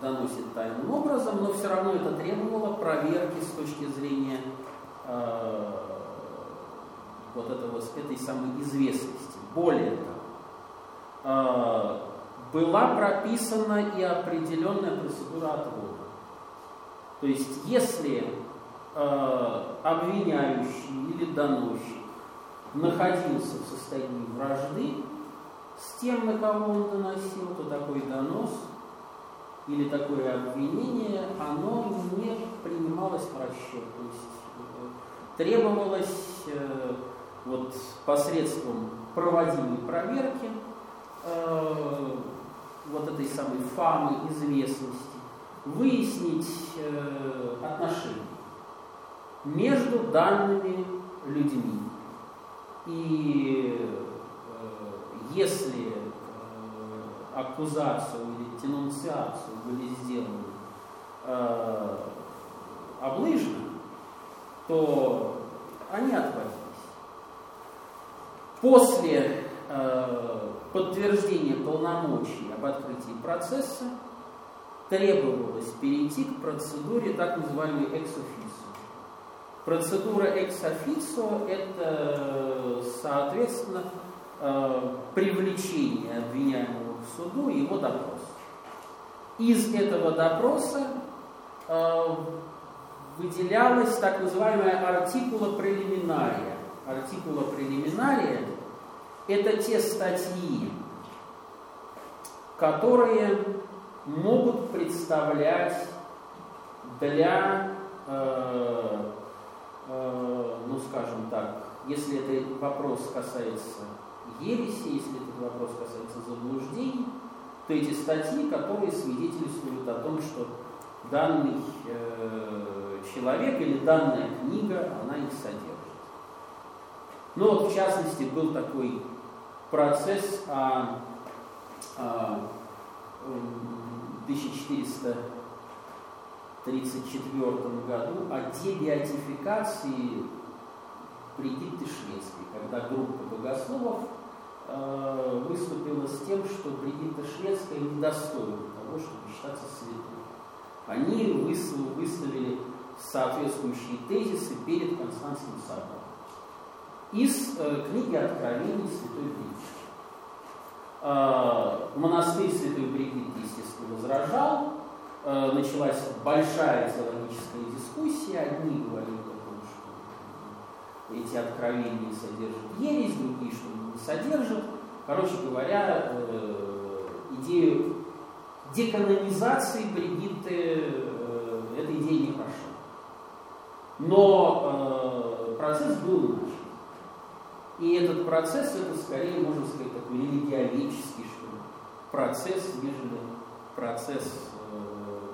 доносит тайным образом, но все равно это требовало проверки с точки зрения э, вот этого, этой самой известности. Более того, э, была прописана и определенная процедура отвода. То есть, если э, обвиняющий или доносчик находился в состоянии вражды с тем, на кого он доносил, то такой донос или такое обвинение, оно не принималось в расчет. То есть э, требовалось э, вот, посредством проводимой проверки э, вот этой самой фамы известности выяснить э, отношения между данными людьми. И если э, аккузацию или денунциацию были сделаны э, облыжно, то они отводились. После э, подтверждения полномочий об открытии процесса требовалось перейти к процедуре так называемой экс-официо. Процедура экс-официо – это, соответственно, э, привлечение обвиняемого к суду его допрос. Из этого допроса э, выделялась так называемая артикула прелиминария. Артикула прелиминария – это те статьи, которые могут представлять для, э, э, ну скажем так, если этот вопрос касается ереси, если этот вопрос касается заблуждений, то эти статьи, которые свидетельствуют о том, что данный э, человек или данная книга, она их содержит. Ну вот, в частности, был такой процесс о, о 1434 году о дебиотификации Бригитты Шведской, когда группа богословов э, выступила с тем, что Бригитта Шведская недостойна того, чтобы считаться святой. Они выставили соответствующие тезисы перед Константским собором. Из э, книги Откровений Святой Бригитты. Э, монастырь Святой Бригитты, естественно, возражал. Началась большая теологическая дискуссия. Одни говорили о том, что эти откровения содержат ересь, другие, что не содержат. Короче говоря, э, идею деканонизации Бригитты э, эта идея не прошла. Но э, процесс был начат. И этот процесс, это скорее, можно сказать, такой религиоведческий что ли, процесс, нежели процесс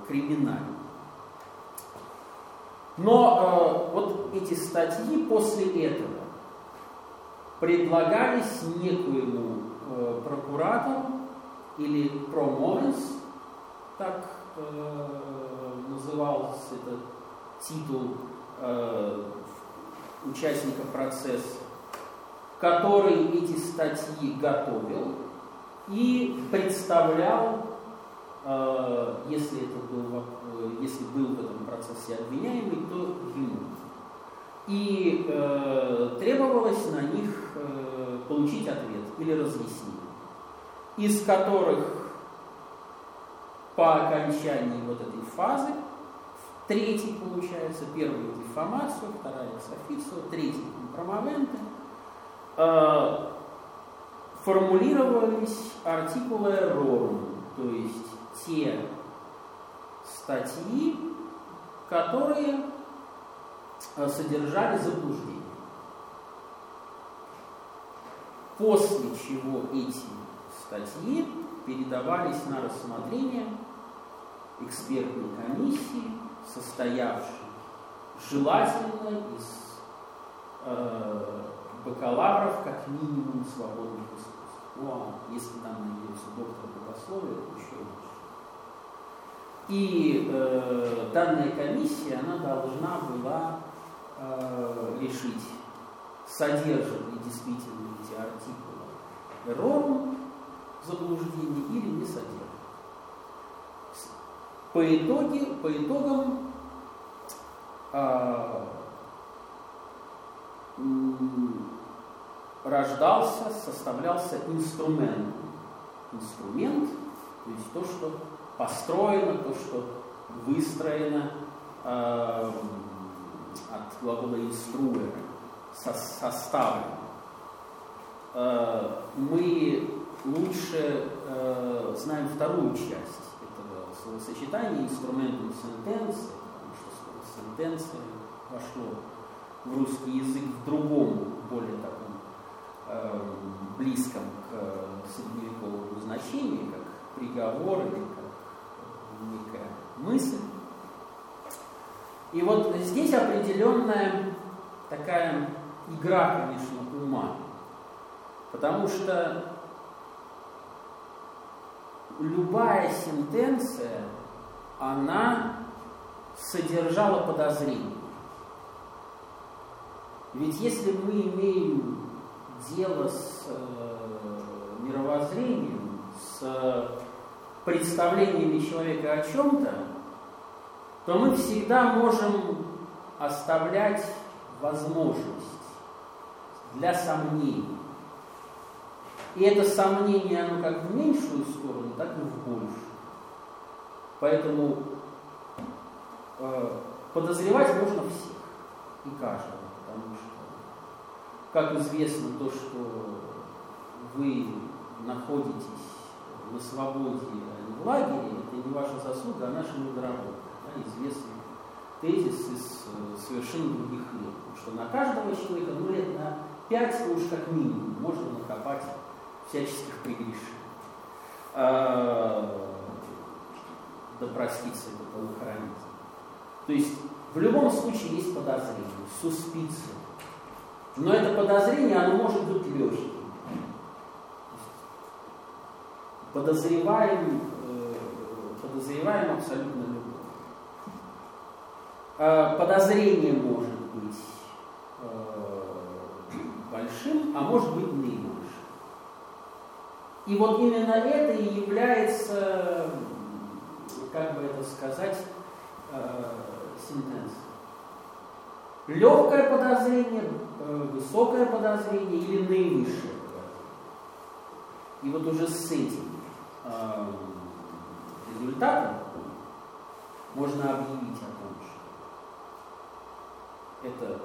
криминальный. Но э, вот эти статьи после этого предлагались некоему э, прокуратору или промовенс, так э, назывался этот титул э, участника процесса, который эти статьи готовил и представлял, э, если, это был, э, если был в этом процессе обвиняемый, то ему. И э, требовалось на них э, получить ответ или разъяснение, из которых по окончании вот этой фазы, третий получается, первая дефамацию, вторая софицию, третий компромаменты, э, формулировались артикулы эрорум, то есть те статьи, которые содержали заблуждение. После чего эти статьи передавались на рассмотрение экспертной комиссии, состоявшей желательно из э, бакалавров как минимум свободных искусств. Ну а если там найдется доктор богословия, то еще лучше. И э, данная комиссия, она должна была э, решить, содержат ли действительно эти артикулы эрорум, заблуждений или не содержат. По, итоге, по итогам э, рождался, составлялся инструмент. Инструмент, то есть то, что построено, то, что выстроено э, от глагола инструера, со, составлено. Э, мы лучше э, знаем вторую часть этого словосочетания инструментум сентенции, потому что слово сентенция вошло в русский язык в другом, более таком э, близком к средневековому значению, как приговор или как некая мысль. И вот здесь определенная такая игра, конечно, ума. Потому что любая сентенция, она содержала подозрение. Ведь если мы имеем дело с э, мировоззрением, с представлениями человека о чем-то, то мы всегда можем оставлять возможность для сомнений. И это сомнение, оно как в меньшую сторону, так и в большую. Поэтому э, подозревать можно всех и каждого, потому что, как известно, то, что вы находитесь на свободе, а не в лагере, это не ваша заслуга, а наша недоработка. Известный тезис из э, совершенно других лет. Что на каждого человека, ну лет на пять уж как минимум, можно накопать всяческих прегрешений. А, да простится это полухранитель. То есть в любом случае есть подозрение, суспиция. Но это подозрение, оно может быть легким. Подозреваем, э, подозреваем абсолютно подозрение может быть э, большим, а может быть наибольшим. И вот именно это и является, как бы это сказать, э, синтензией. Легкое подозрение, э, высокое подозрение или наивысшее подозрение. И вот уже с этим э, результатом можно объявить это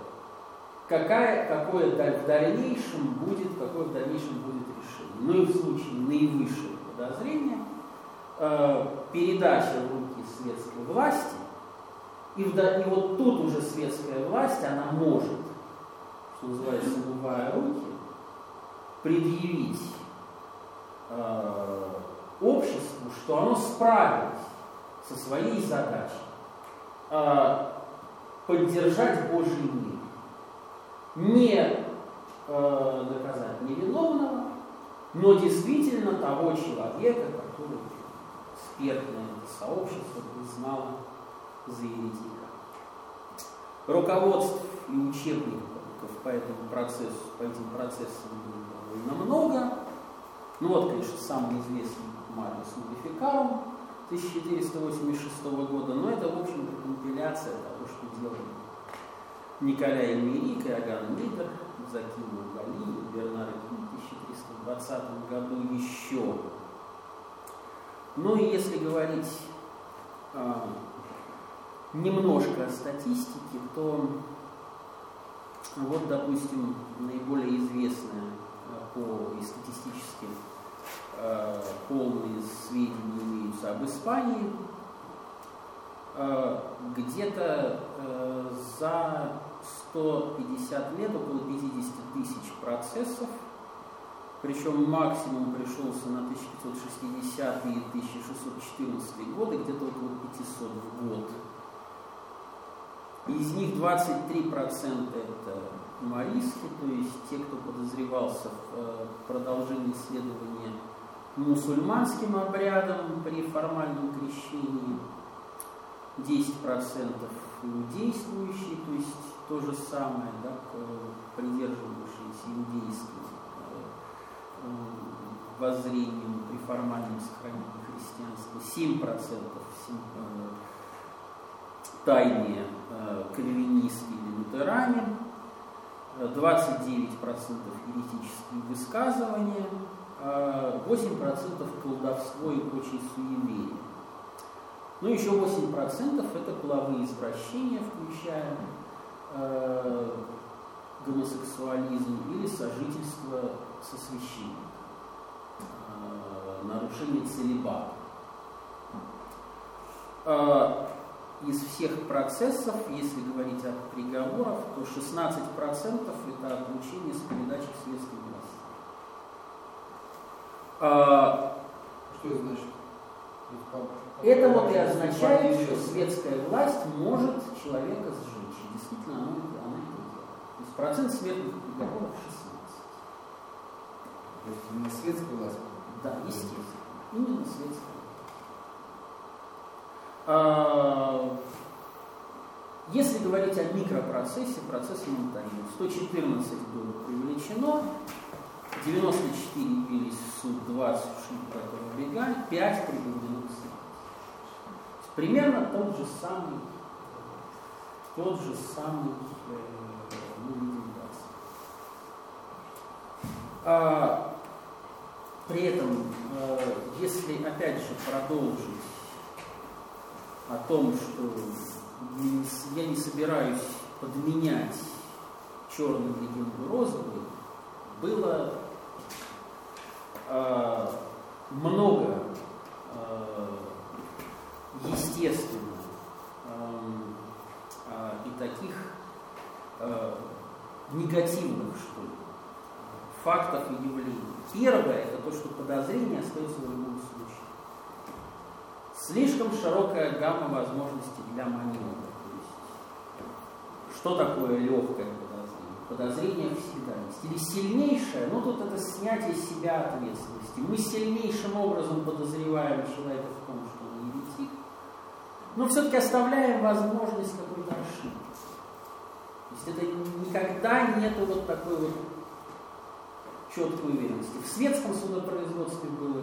какая, какое в дальнейшем будет, какое в дальнейшем будет решение. Ну и в случае наивысшего подозрения э, передача в руки светской власти, и, и вот тут уже светская власть, она может, что называется, умывая руки, предъявить э, обществу, что оно справилось со своей задачей э, поддержать Божий мир. Не э, доказать невиновного, но действительно того человека, который экспертное сообщество признало за еретика. Руководств и учебников по этому процессу, по этим процессам было довольно много. Ну вот, конечно, самый известный Мариус Модификарум 1486 года, но это, в общем-то, компиляция того, что делали Николай Эмерик, Иоганн Лидер, Закинул Гали, Бернар в 1320 году еще. Ну и если говорить а, немножко о статистике, то вот, допустим, наиболее известная а, по и статистически э, полные сведения имеются об Испании. Э, где-то э, за 150 лет около 50 тысяч процессов, причем максимум пришелся на 1560 и 1614 годы, где-то около 500 в год. Из них 23% это мариски, то есть те, кто подозревался в продолжении исследования мусульманским обрядом при формальном крещении, 10% иудействующие, то есть то же самое, да, придерживающиеся иудейским э, воззрением при формальном сохранении христианства, 7% тайные э, кальвинисты или лютеране, 29% еретические высказывания, 8% колдовство и прочие суеверия. Ну, еще 8% это половые извращения, включая э, гомосексуализм или сожительство со священником, э, нарушение целебата. Э, из всех процессов, если говорить о приговорах, то 16% это отлучение с передачи светской власти. А, что это значит? Это вот и означает, что светская власть может человека сжечь. И действительно, она, она это делает. То есть процент смертных приговоров 16. То есть именно светская власть? Да, естественно. Именно светская. А, если говорить о микропроцессе, процесс монтажа, 114 было привлечено, 94 явились в суд, 20 ушли в убегали, 5 приговорено к. Примерно тот же самый, тот же самый, э, видим, а, при этом, э, если опять же продолжить о том, что я не собираюсь подменять черную легенду розовой, было много э, естественно э, э, и таких э, негативных, что ли, фактов и явлений. Первое – это то, что подозрение остается в любом случае. Слишком широкая гамма возможностей для маневра. Что такое легкое подозрение? Всегда есть. Или сильнейшее, ну тут это снятие себя ответственности. Мы сильнейшим образом подозреваем человека в том, что он еретик, но все-таки оставляем возможность какой-то ошибки. То есть это никогда нету вот такой вот четкой уверенности. В светском судопроизводстве было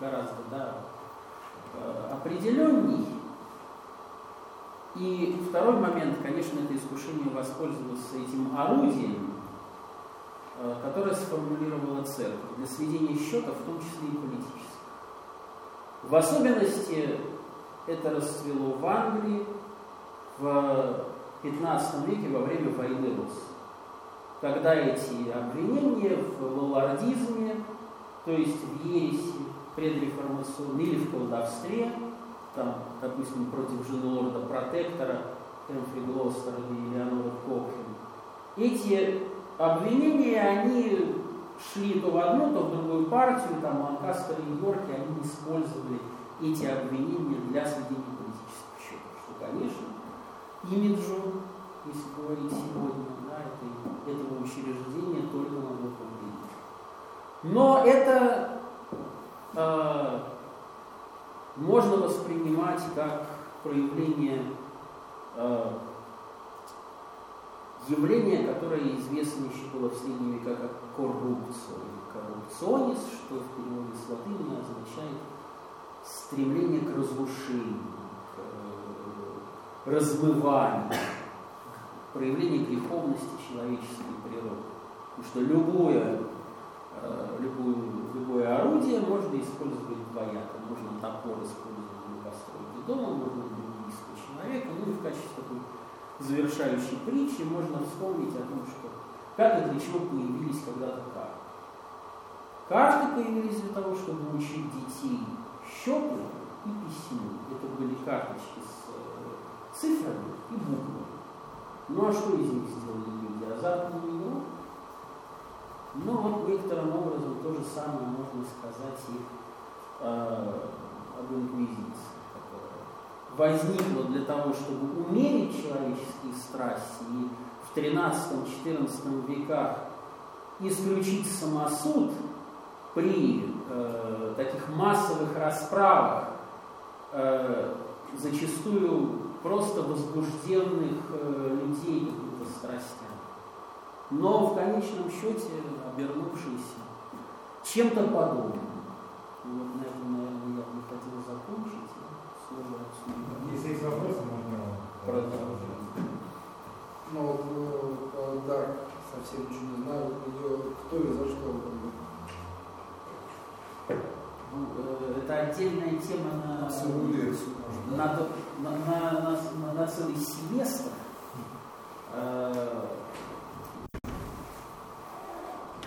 гораздо да, Э, определенней. И второй момент, конечно, это искушение воспользоваться этим орудием, э, которое сформулировала церковь для сведения счетов, в том числе и политических. В особенности это расцвело в Англии в 15 веке во время войны Рос. Когда эти обвинения в лолардизме, то есть в ереси, предреформационной, или в колдовстве, там, допустим, против жены лорда протектора Эмфри Глостера и Элеонора Кокхен. Эти обвинения, они шли то в одну, то в другую партию, там Ланкастер и Йорки, они использовали эти обвинения для сведения политических счетов, что, конечно, имиджу, если говорить сегодня, да, это, этого учреждения только могло повредить. Но это э, можно воспринимать как проявление э, явления, которое известно еще было в средние века как коррупция коррупционис, что в переводе с латыни означает стремление к разрушению, к э, размыванию, к проявлению греховности человеческой природы. Потому что любое, э, любое, любое орудие можно использовать двояко. Можно топор использовать для постройки дома, можно для убийства человека, ну и в качестве такой завершающей притчи можно вспомнить о том, что и для чего появились когда-то карты. Карты появились для того, чтобы учить детей счету и письму. Это были карточки с э, цифрами и буквами. Ну а что из них сделали люди? Азартную игру? Ну вот некоторым образом то же самое можно сказать и э, об инквизиции возникло для того, чтобы умерить человеческие страсти и в 13-14 веках исключить самосуд при э, таких массовых расправах, э, зачастую просто возбужденных э, людей каким-то страстям, но в конечном счете обернувшиеся чем-то подобным. Вот на этом, наверное, я бы хотел закончить. Если есть вопросы, можно продолжить. Ну вот э, да, совсем ничего не знаю, ее кто и за что ну, э, это отдельная тема на, на, на, на, на, на целый семестр.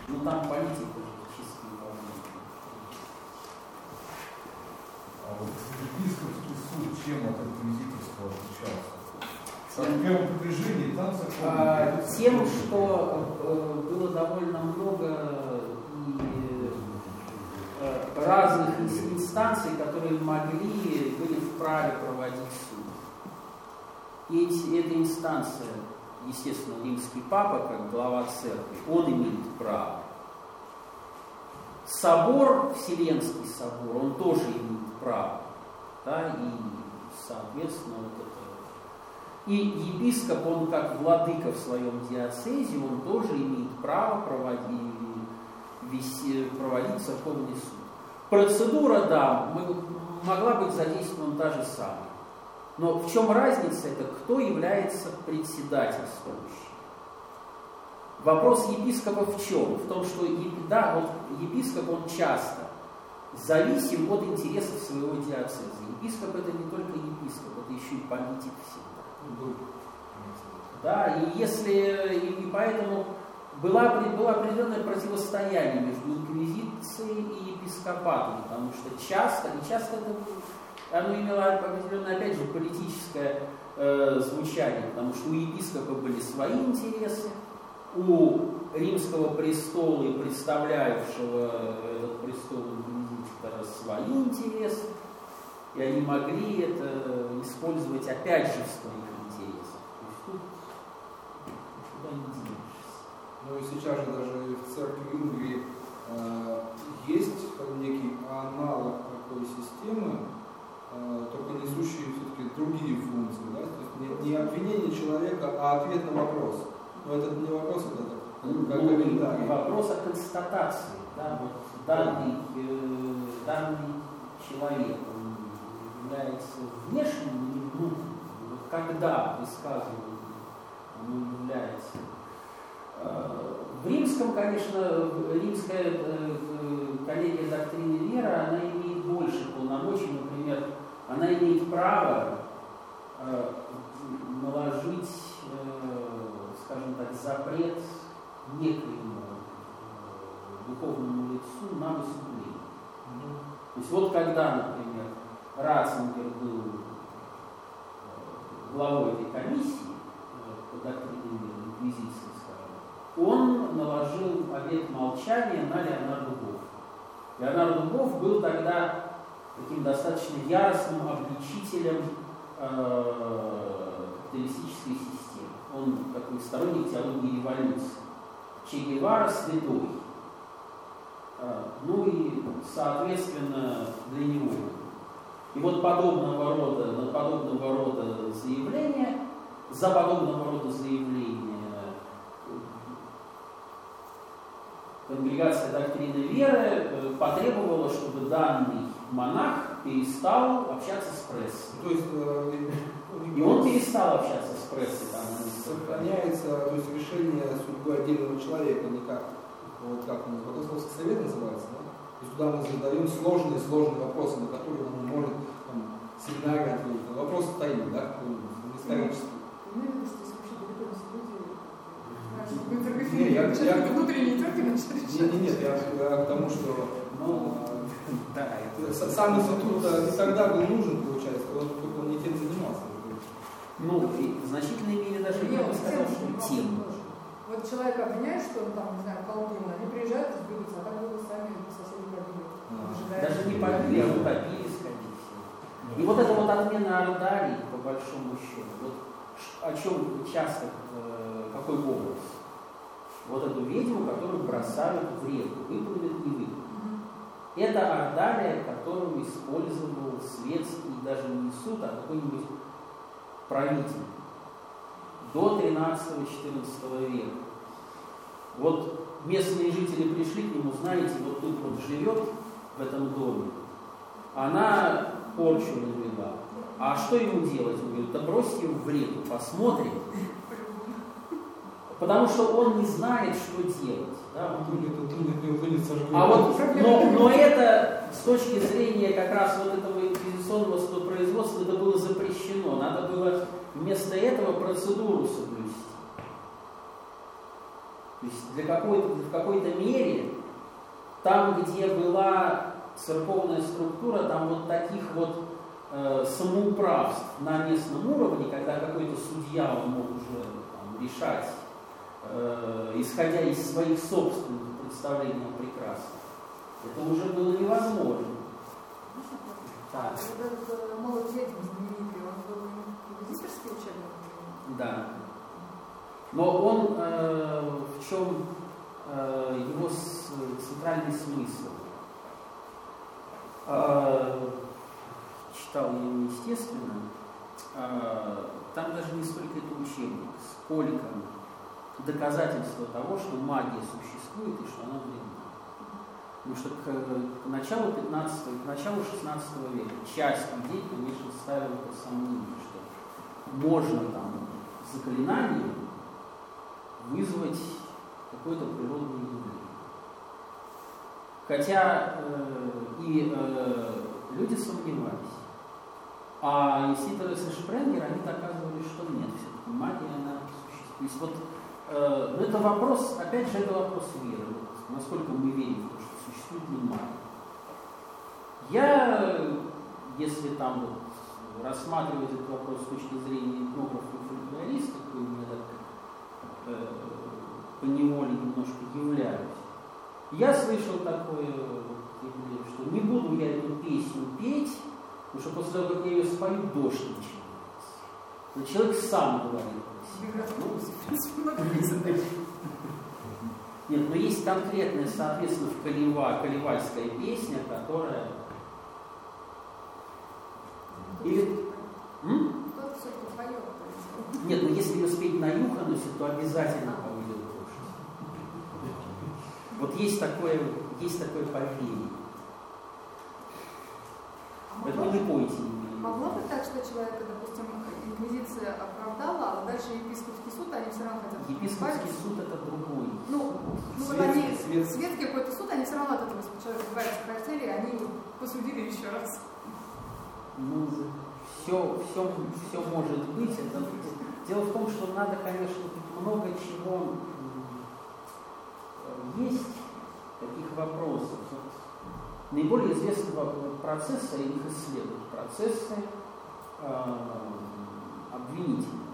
Ну там политика чисто А вот епископский суд чем от инквизиторского отличался? В первом приближении там. А, тем, что э, было довольно много и э, разных инстанций, которые могли, были вправе проводить суд. И эти, эта инстанция, естественно, римский папа, как глава церкви, он имеет право. Собор, Вселенский собор, он тоже имеет право. Да, и, соответственно, вот это. И епископ, он как владыка в своем диацезе, он тоже имеет право проводить, вести, проводить церковный суд. Процедура, да, могла быть задействована та же самая. Но в чем разница, это кто является председательствующим. Вопрос епископа в чем? В том, что да, вот епископ, он часто зависим от интересов своего диацеза. Епископ это не только епископ, это еще и политик всегда. Да, и если, и, и поэтому была, было определенное противостояние между инквизицией и епископатом, потому что часто, и часто это, оно имело определенное, опять же, политическое э, звучание, потому что у епископа были свои интересы, у римского престола и представляющего этот престол свои интересы, и они могли это использовать опять же в своих интересах. То есть тут куда не денешься. Ну и сейчас же даже в церкви Ингрии э, есть некий аналог такой системы, только несущий все-таки другие функции. Да? То есть не, не обвинение человека, а ответ на вопрос. Но это не вопрос, это ну, как комментарий. Вопрос о констатации. Да? Вот данный, э, данный человек он является внешним или внутренним. Вот когда высказывание оно является э, в римском, конечно, римская э, коллегия доктрины веры, она больше полномочий, например, она имеет право э, наложить, скажем так, запрет некоему духовному лицу на выступление. То есть вот когда, например, Ратцингер был э, главой этой комиссии э, по доктрине инквизиции, скажем, он наложил обет молчания на Леонарда Гоффа. Леонард Гофф был тогда таким достаточно яростным обличителем э, капиталистической системы. Он такой сторонник теологии революции. Че Гевара святой. Э, ну и, соответственно, для него. И вот подобного рода, подобного рода заявления, за подобного рода заявления конгрегация доктрины веры э, потребовала, чтобы данный монах перестал общаться с прессой. То есть, э, и он перестал общаться с прессой. Там, сохраняется то есть, решение судьбы отдельного человека, не как, вот как он, Богословский совет называется, да? То есть, куда мы задаем сложные-сложные вопросы, на которые он может там, семинары ответить. Вопрос стоит, да, исторический. Не, я, я, внутренние терки начали Нет, нет, нет, я, я к тому, что ну. Сам институт не тогда был нужен, получается, он, он не тем занимался. Ну, и в значительной мере даже я бы сказал, что тем. Вот человека обвиняют, что он там, не знаю, колдун, они приезжают и сбегутся, а так было сами соседи побили. А, даже не побили, а утопили, скорее всего. И вот эта вот отмена Ордарии, по большому счету, вот о чем часто, э, какой образ? Вот эту ведьму, которую бросают в реку, выплывет, не выплывет. Это ордария, которую использовал светский, даже не суд, а какой-нибудь правитель до 13-14 века. Вот местные жители пришли к нему, знаете, вот тут вот живет в этом доме, она порчу навела. А что ему делать? Он говорит, да бросьте его в реку, посмотрим. Потому что он не знает, что делать. Да? А вот, но, но это с точки зрения как раз вот этого инквизиционного производства это было запрещено. Надо было вместо этого процедуру соблюсти. То есть для какой-то, в какой-то мере там, где была церковная структура, там вот таких вот э, самоуправств на местном уровне, когда какой-то судья он мог уже там, решать э, исходя из своих собственных представлений о прекрасном. Это уже было невозможно. Да. Да. Но он, э, в чем э, его с, центральный смысл? Э, читал я его, естественно. Э, там даже не столько это учебник, сколько доказательство того, что магия существует и что она вредна. Потому что к, к началу 15 к началу 16 века часть людей, конечно, ставила под сомнение, что можно там заклинанием вызвать какое-то природное явление. Хотя э, и э, люди сомневались. А Ситерес и Шпренгер, они доказывали, что нет, все-таки магия, она существует. То есть вот Э, но это вопрос, опять же, это вопрос веры. Насколько мы верим в то, что существует ли. Я, если там вот рассматривать этот вопрос с точки зрения этнографа и фольклориста, какой я так э, по неволе немножко являюсь, я слышал такое, что не буду я эту песню петь, потому что после того, как я ее спою, дождь начинается. Но человек сам говорит, нет, но есть конкретная, соответственно, в Калева, Калевальская песня, которая... Или... М? Нет, но если ее спеть на Юханусе, то обязательно поведет дождь. Вот есть такое, есть такое поверье. А Это не пойте. Могло быть так, что человек, допустим, инквизиция оправдала, а дальше епископский суд, они все равно хотят Епископский суд это другой. Ну, ну вот они, свет. светский какой-то суд, они все равно от этого человека избавиться хотели, и они его посудили еще раз. Ну, все, все, все может быть. Это, дело в том, что надо, конечно, много чего есть, таких вопросов. наиболее известного процесса, и их исследуют, процессы э, обвинительные.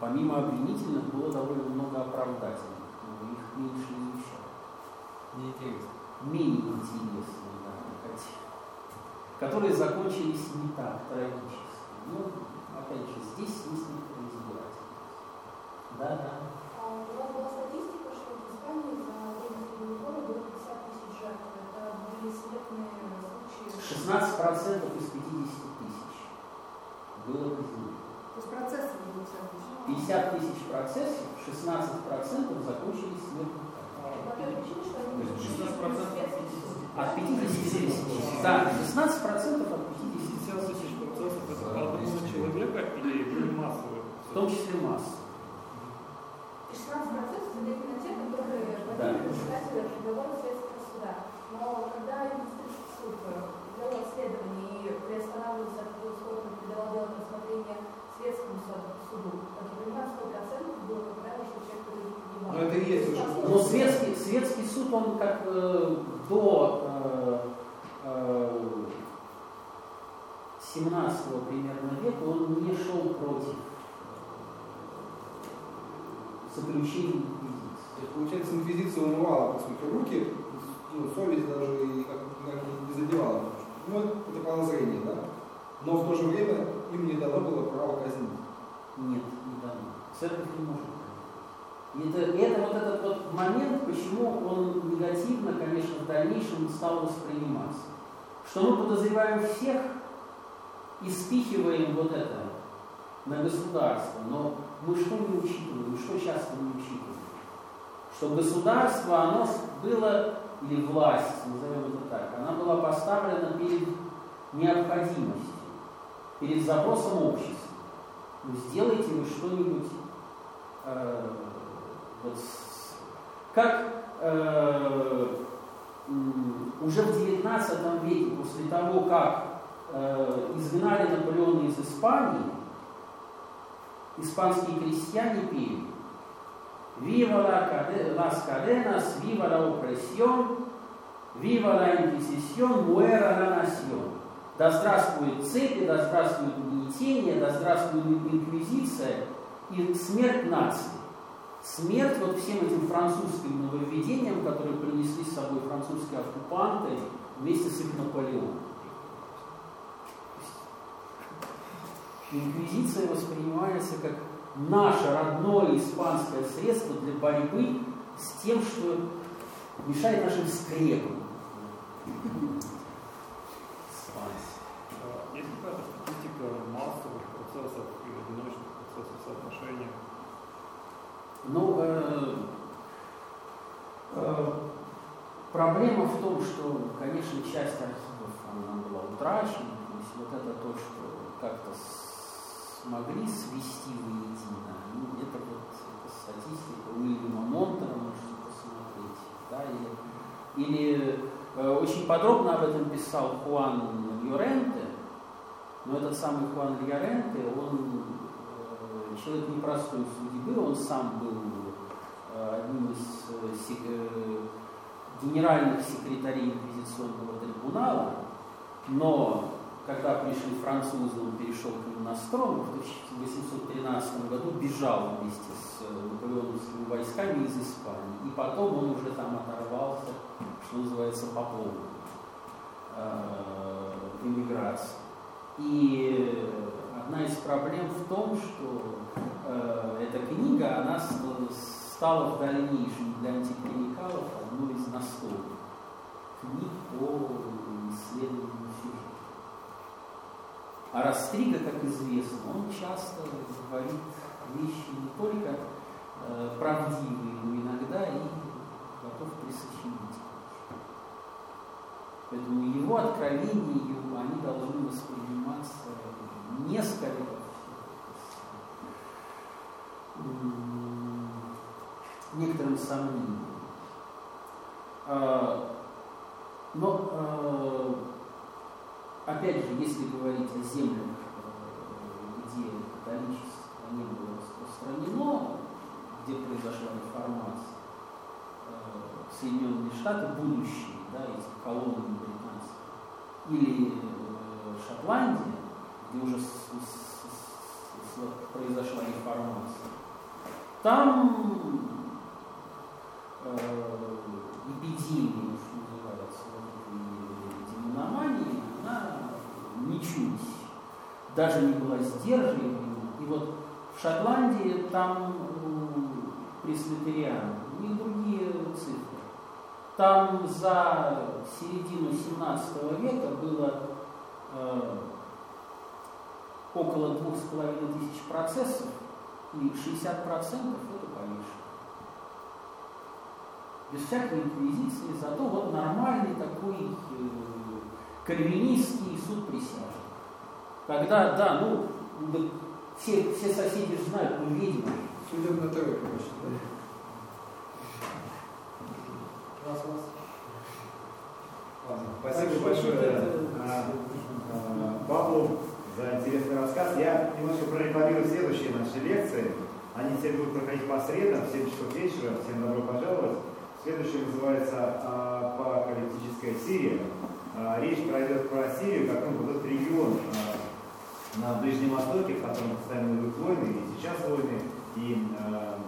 Помимо обвинительных было довольно много оправдательных, но их меньше изучают. Неинтересно. Менее интересные, да, которые закончились не так трагически. Ну, опять же, здесь есть некоторые избирательность. Да, да. А у вас была статистика, что в Испании за время Средневековья было 50 тысяч жертв. Это были смертные случаи. 16% из 50 тысяч было казнено. То есть процессы было 50 тысяч. 50 тысяч процессов, 16% закончились смертью. 16% От 50 тысяч. Да, 16% от 50 50 тысяч процессов это по одному человека или были массовые? в том числе масса. 16% это именно те, которые в результате приговора следственного суда. Но когда юридический суд вел расследование и приостанавливался от этого исхода, передавал дело на рассмотрение светскому суду, как я понимаю, 100% было, как правило, что человек погибал. Но это и есть уже Но светский, светский суд, он как э, до э, э, 17 примерно века, он не шел против э, заключения инквизиции. То есть, получается, инквизиция умывала, по сути, руки, ну, совесть даже и как, как не задевала. Ну, это подозрение, да? Но в то же время им не дано было право казнить. Нет, не дано. Церковь не может. Это, это вот этот вот момент, почему он негативно, конечно, в дальнейшем стал восприниматься. Что мы подозреваем всех и спихиваем вот это на государство. Но мы что не учитываем, что часто не учитываем? Что государство, оно было, или власть, назовем это так, она была поставлена перед необходимостью, перед запросом общества. Ну, сделайте вы что-нибудь э, вот как э, уже в XIX веке, после того, как э, изгнали Наполеона из Испании, испанские крестьяне пели «Viva la cade- las cadenas, viva la opresión, viva la inquisición, muera la nación». Да здравствует цепи, да здравствует угнетение, да здравствует инквизиция и смерть нации. Смерть вот всем этим французским нововведениям, которые принесли с собой французские оккупанты вместе с их Наполеоном. Инквизиция воспринимается как наше родное испанское средство для борьбы с тем, что мешает нашим скрепам. А Есть какая-то статистика массовых процессов и одиночных процессов соотношения? Ну, э, э, проблема в том, что, конечно, часть архивов она была утрачена, то есть вот это то, что как-то смогли свести воедино, ну, это вот это статистика Уильяма Монтера, можете посмотреть, да, или, или э, очень подробно об этом писал Хуан Llorente, но этот самый Хуан Llorente, он э, человек непростой судьбы, он сам был э, одним из э, э, генеральных секретарей инквизиционного трибунала, но когда пришли французы, он перешел к ним на сторону, в 1813 году бежал вместе с э, наполеоновскими войсками из Испании. И потом он уже там оторвался, что называется, по полной э, в эмиграции. И одна из проблем в том, что э, эта книга, она стала в дальнейшем для антиклиникалов одной из настольных книг по исследованию. А Растрига, как известно, он часто говорит вещи не только э, правдивые, но иногда и готов присочинить. Поэтому его откровения, его, они должны восприниматься не скорее м, некоторым сомнением. А, Но, э, опять же, если говорить о землях, где католичество не было распространено, где произошла реформация, э, Соединенные Штаты, будущие, да, эти колонии или э, Шотландия, где уже с, с, с, произошла реформация, там э, эпидемия, что называется, демономании, она ничуть даже не была сдерживаема. И вот в Шотландии там пресвитериан, и другие цифры. Там за середину 17 века было э, около двух с половиной тысяч процессов, и 60% это повешено. Без всякой инквизиции, зато вот нормальный такой э, кальвинистский суд присяжных. Когда, да, ну, все, все соседи знают, мы ведьмы. Судебная ТВ, короче, да? Вас, вас. Ладно, спасибо большое Павлу за интересный рассказ. Я немножко прорекламирую следующие наши лекции. Они все будут проходить по средам, в 7 часов вечера. Всем добро пожаловать. Следующее называется «Апокалиптическая Сирия». А, речь пройдет про Сирию, как ну, вот этот регион а, на Ближнем Востоке, в котором постоянно идут войны, и сейчас войны, и а,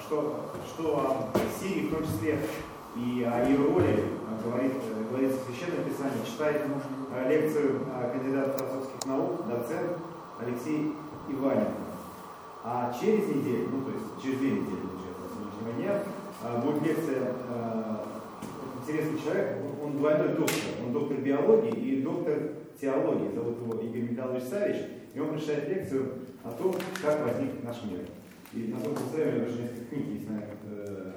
что, что о Сирии в том числе и о ее роли говорит, говорится в Священном Писании, читает лекцию кандидата философских наук, доцент Алексей Иваненко. А через неделю, ну то есть через две недели, получается, сегодняшнего дня, будет лекция интересный человек, он двойной доктор, он доктор биологии и доктор теологии, зовут его Игорь Михайлович Савич, и он прочитает лекцию о том, как возник наш мир. И на том составе даже несколько книг есть на, э,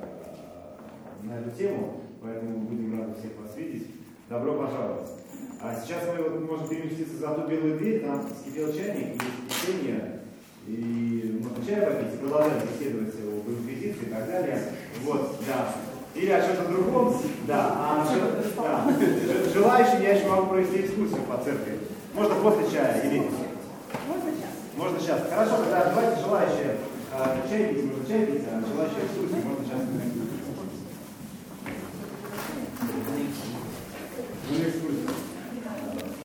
на эту тему, поэтому будем рады всех вас видеть. Добро пожаловать. А сейчас мы вот можем переместиться за ту белую дверь, там вскипел чайник, и течение, и можно чай попить, продолжать беседовать об инквизиции и так далее. Вот, да. Или о чем-то другом, да. А, да. Желающим я еще могу провести экскурсию по церкви. Можно после чая или... Можно сейчас? Можно сейчас. Хорошо, тогда давайте желающие э, чай пить, можно чай пить, а желающие экскурсию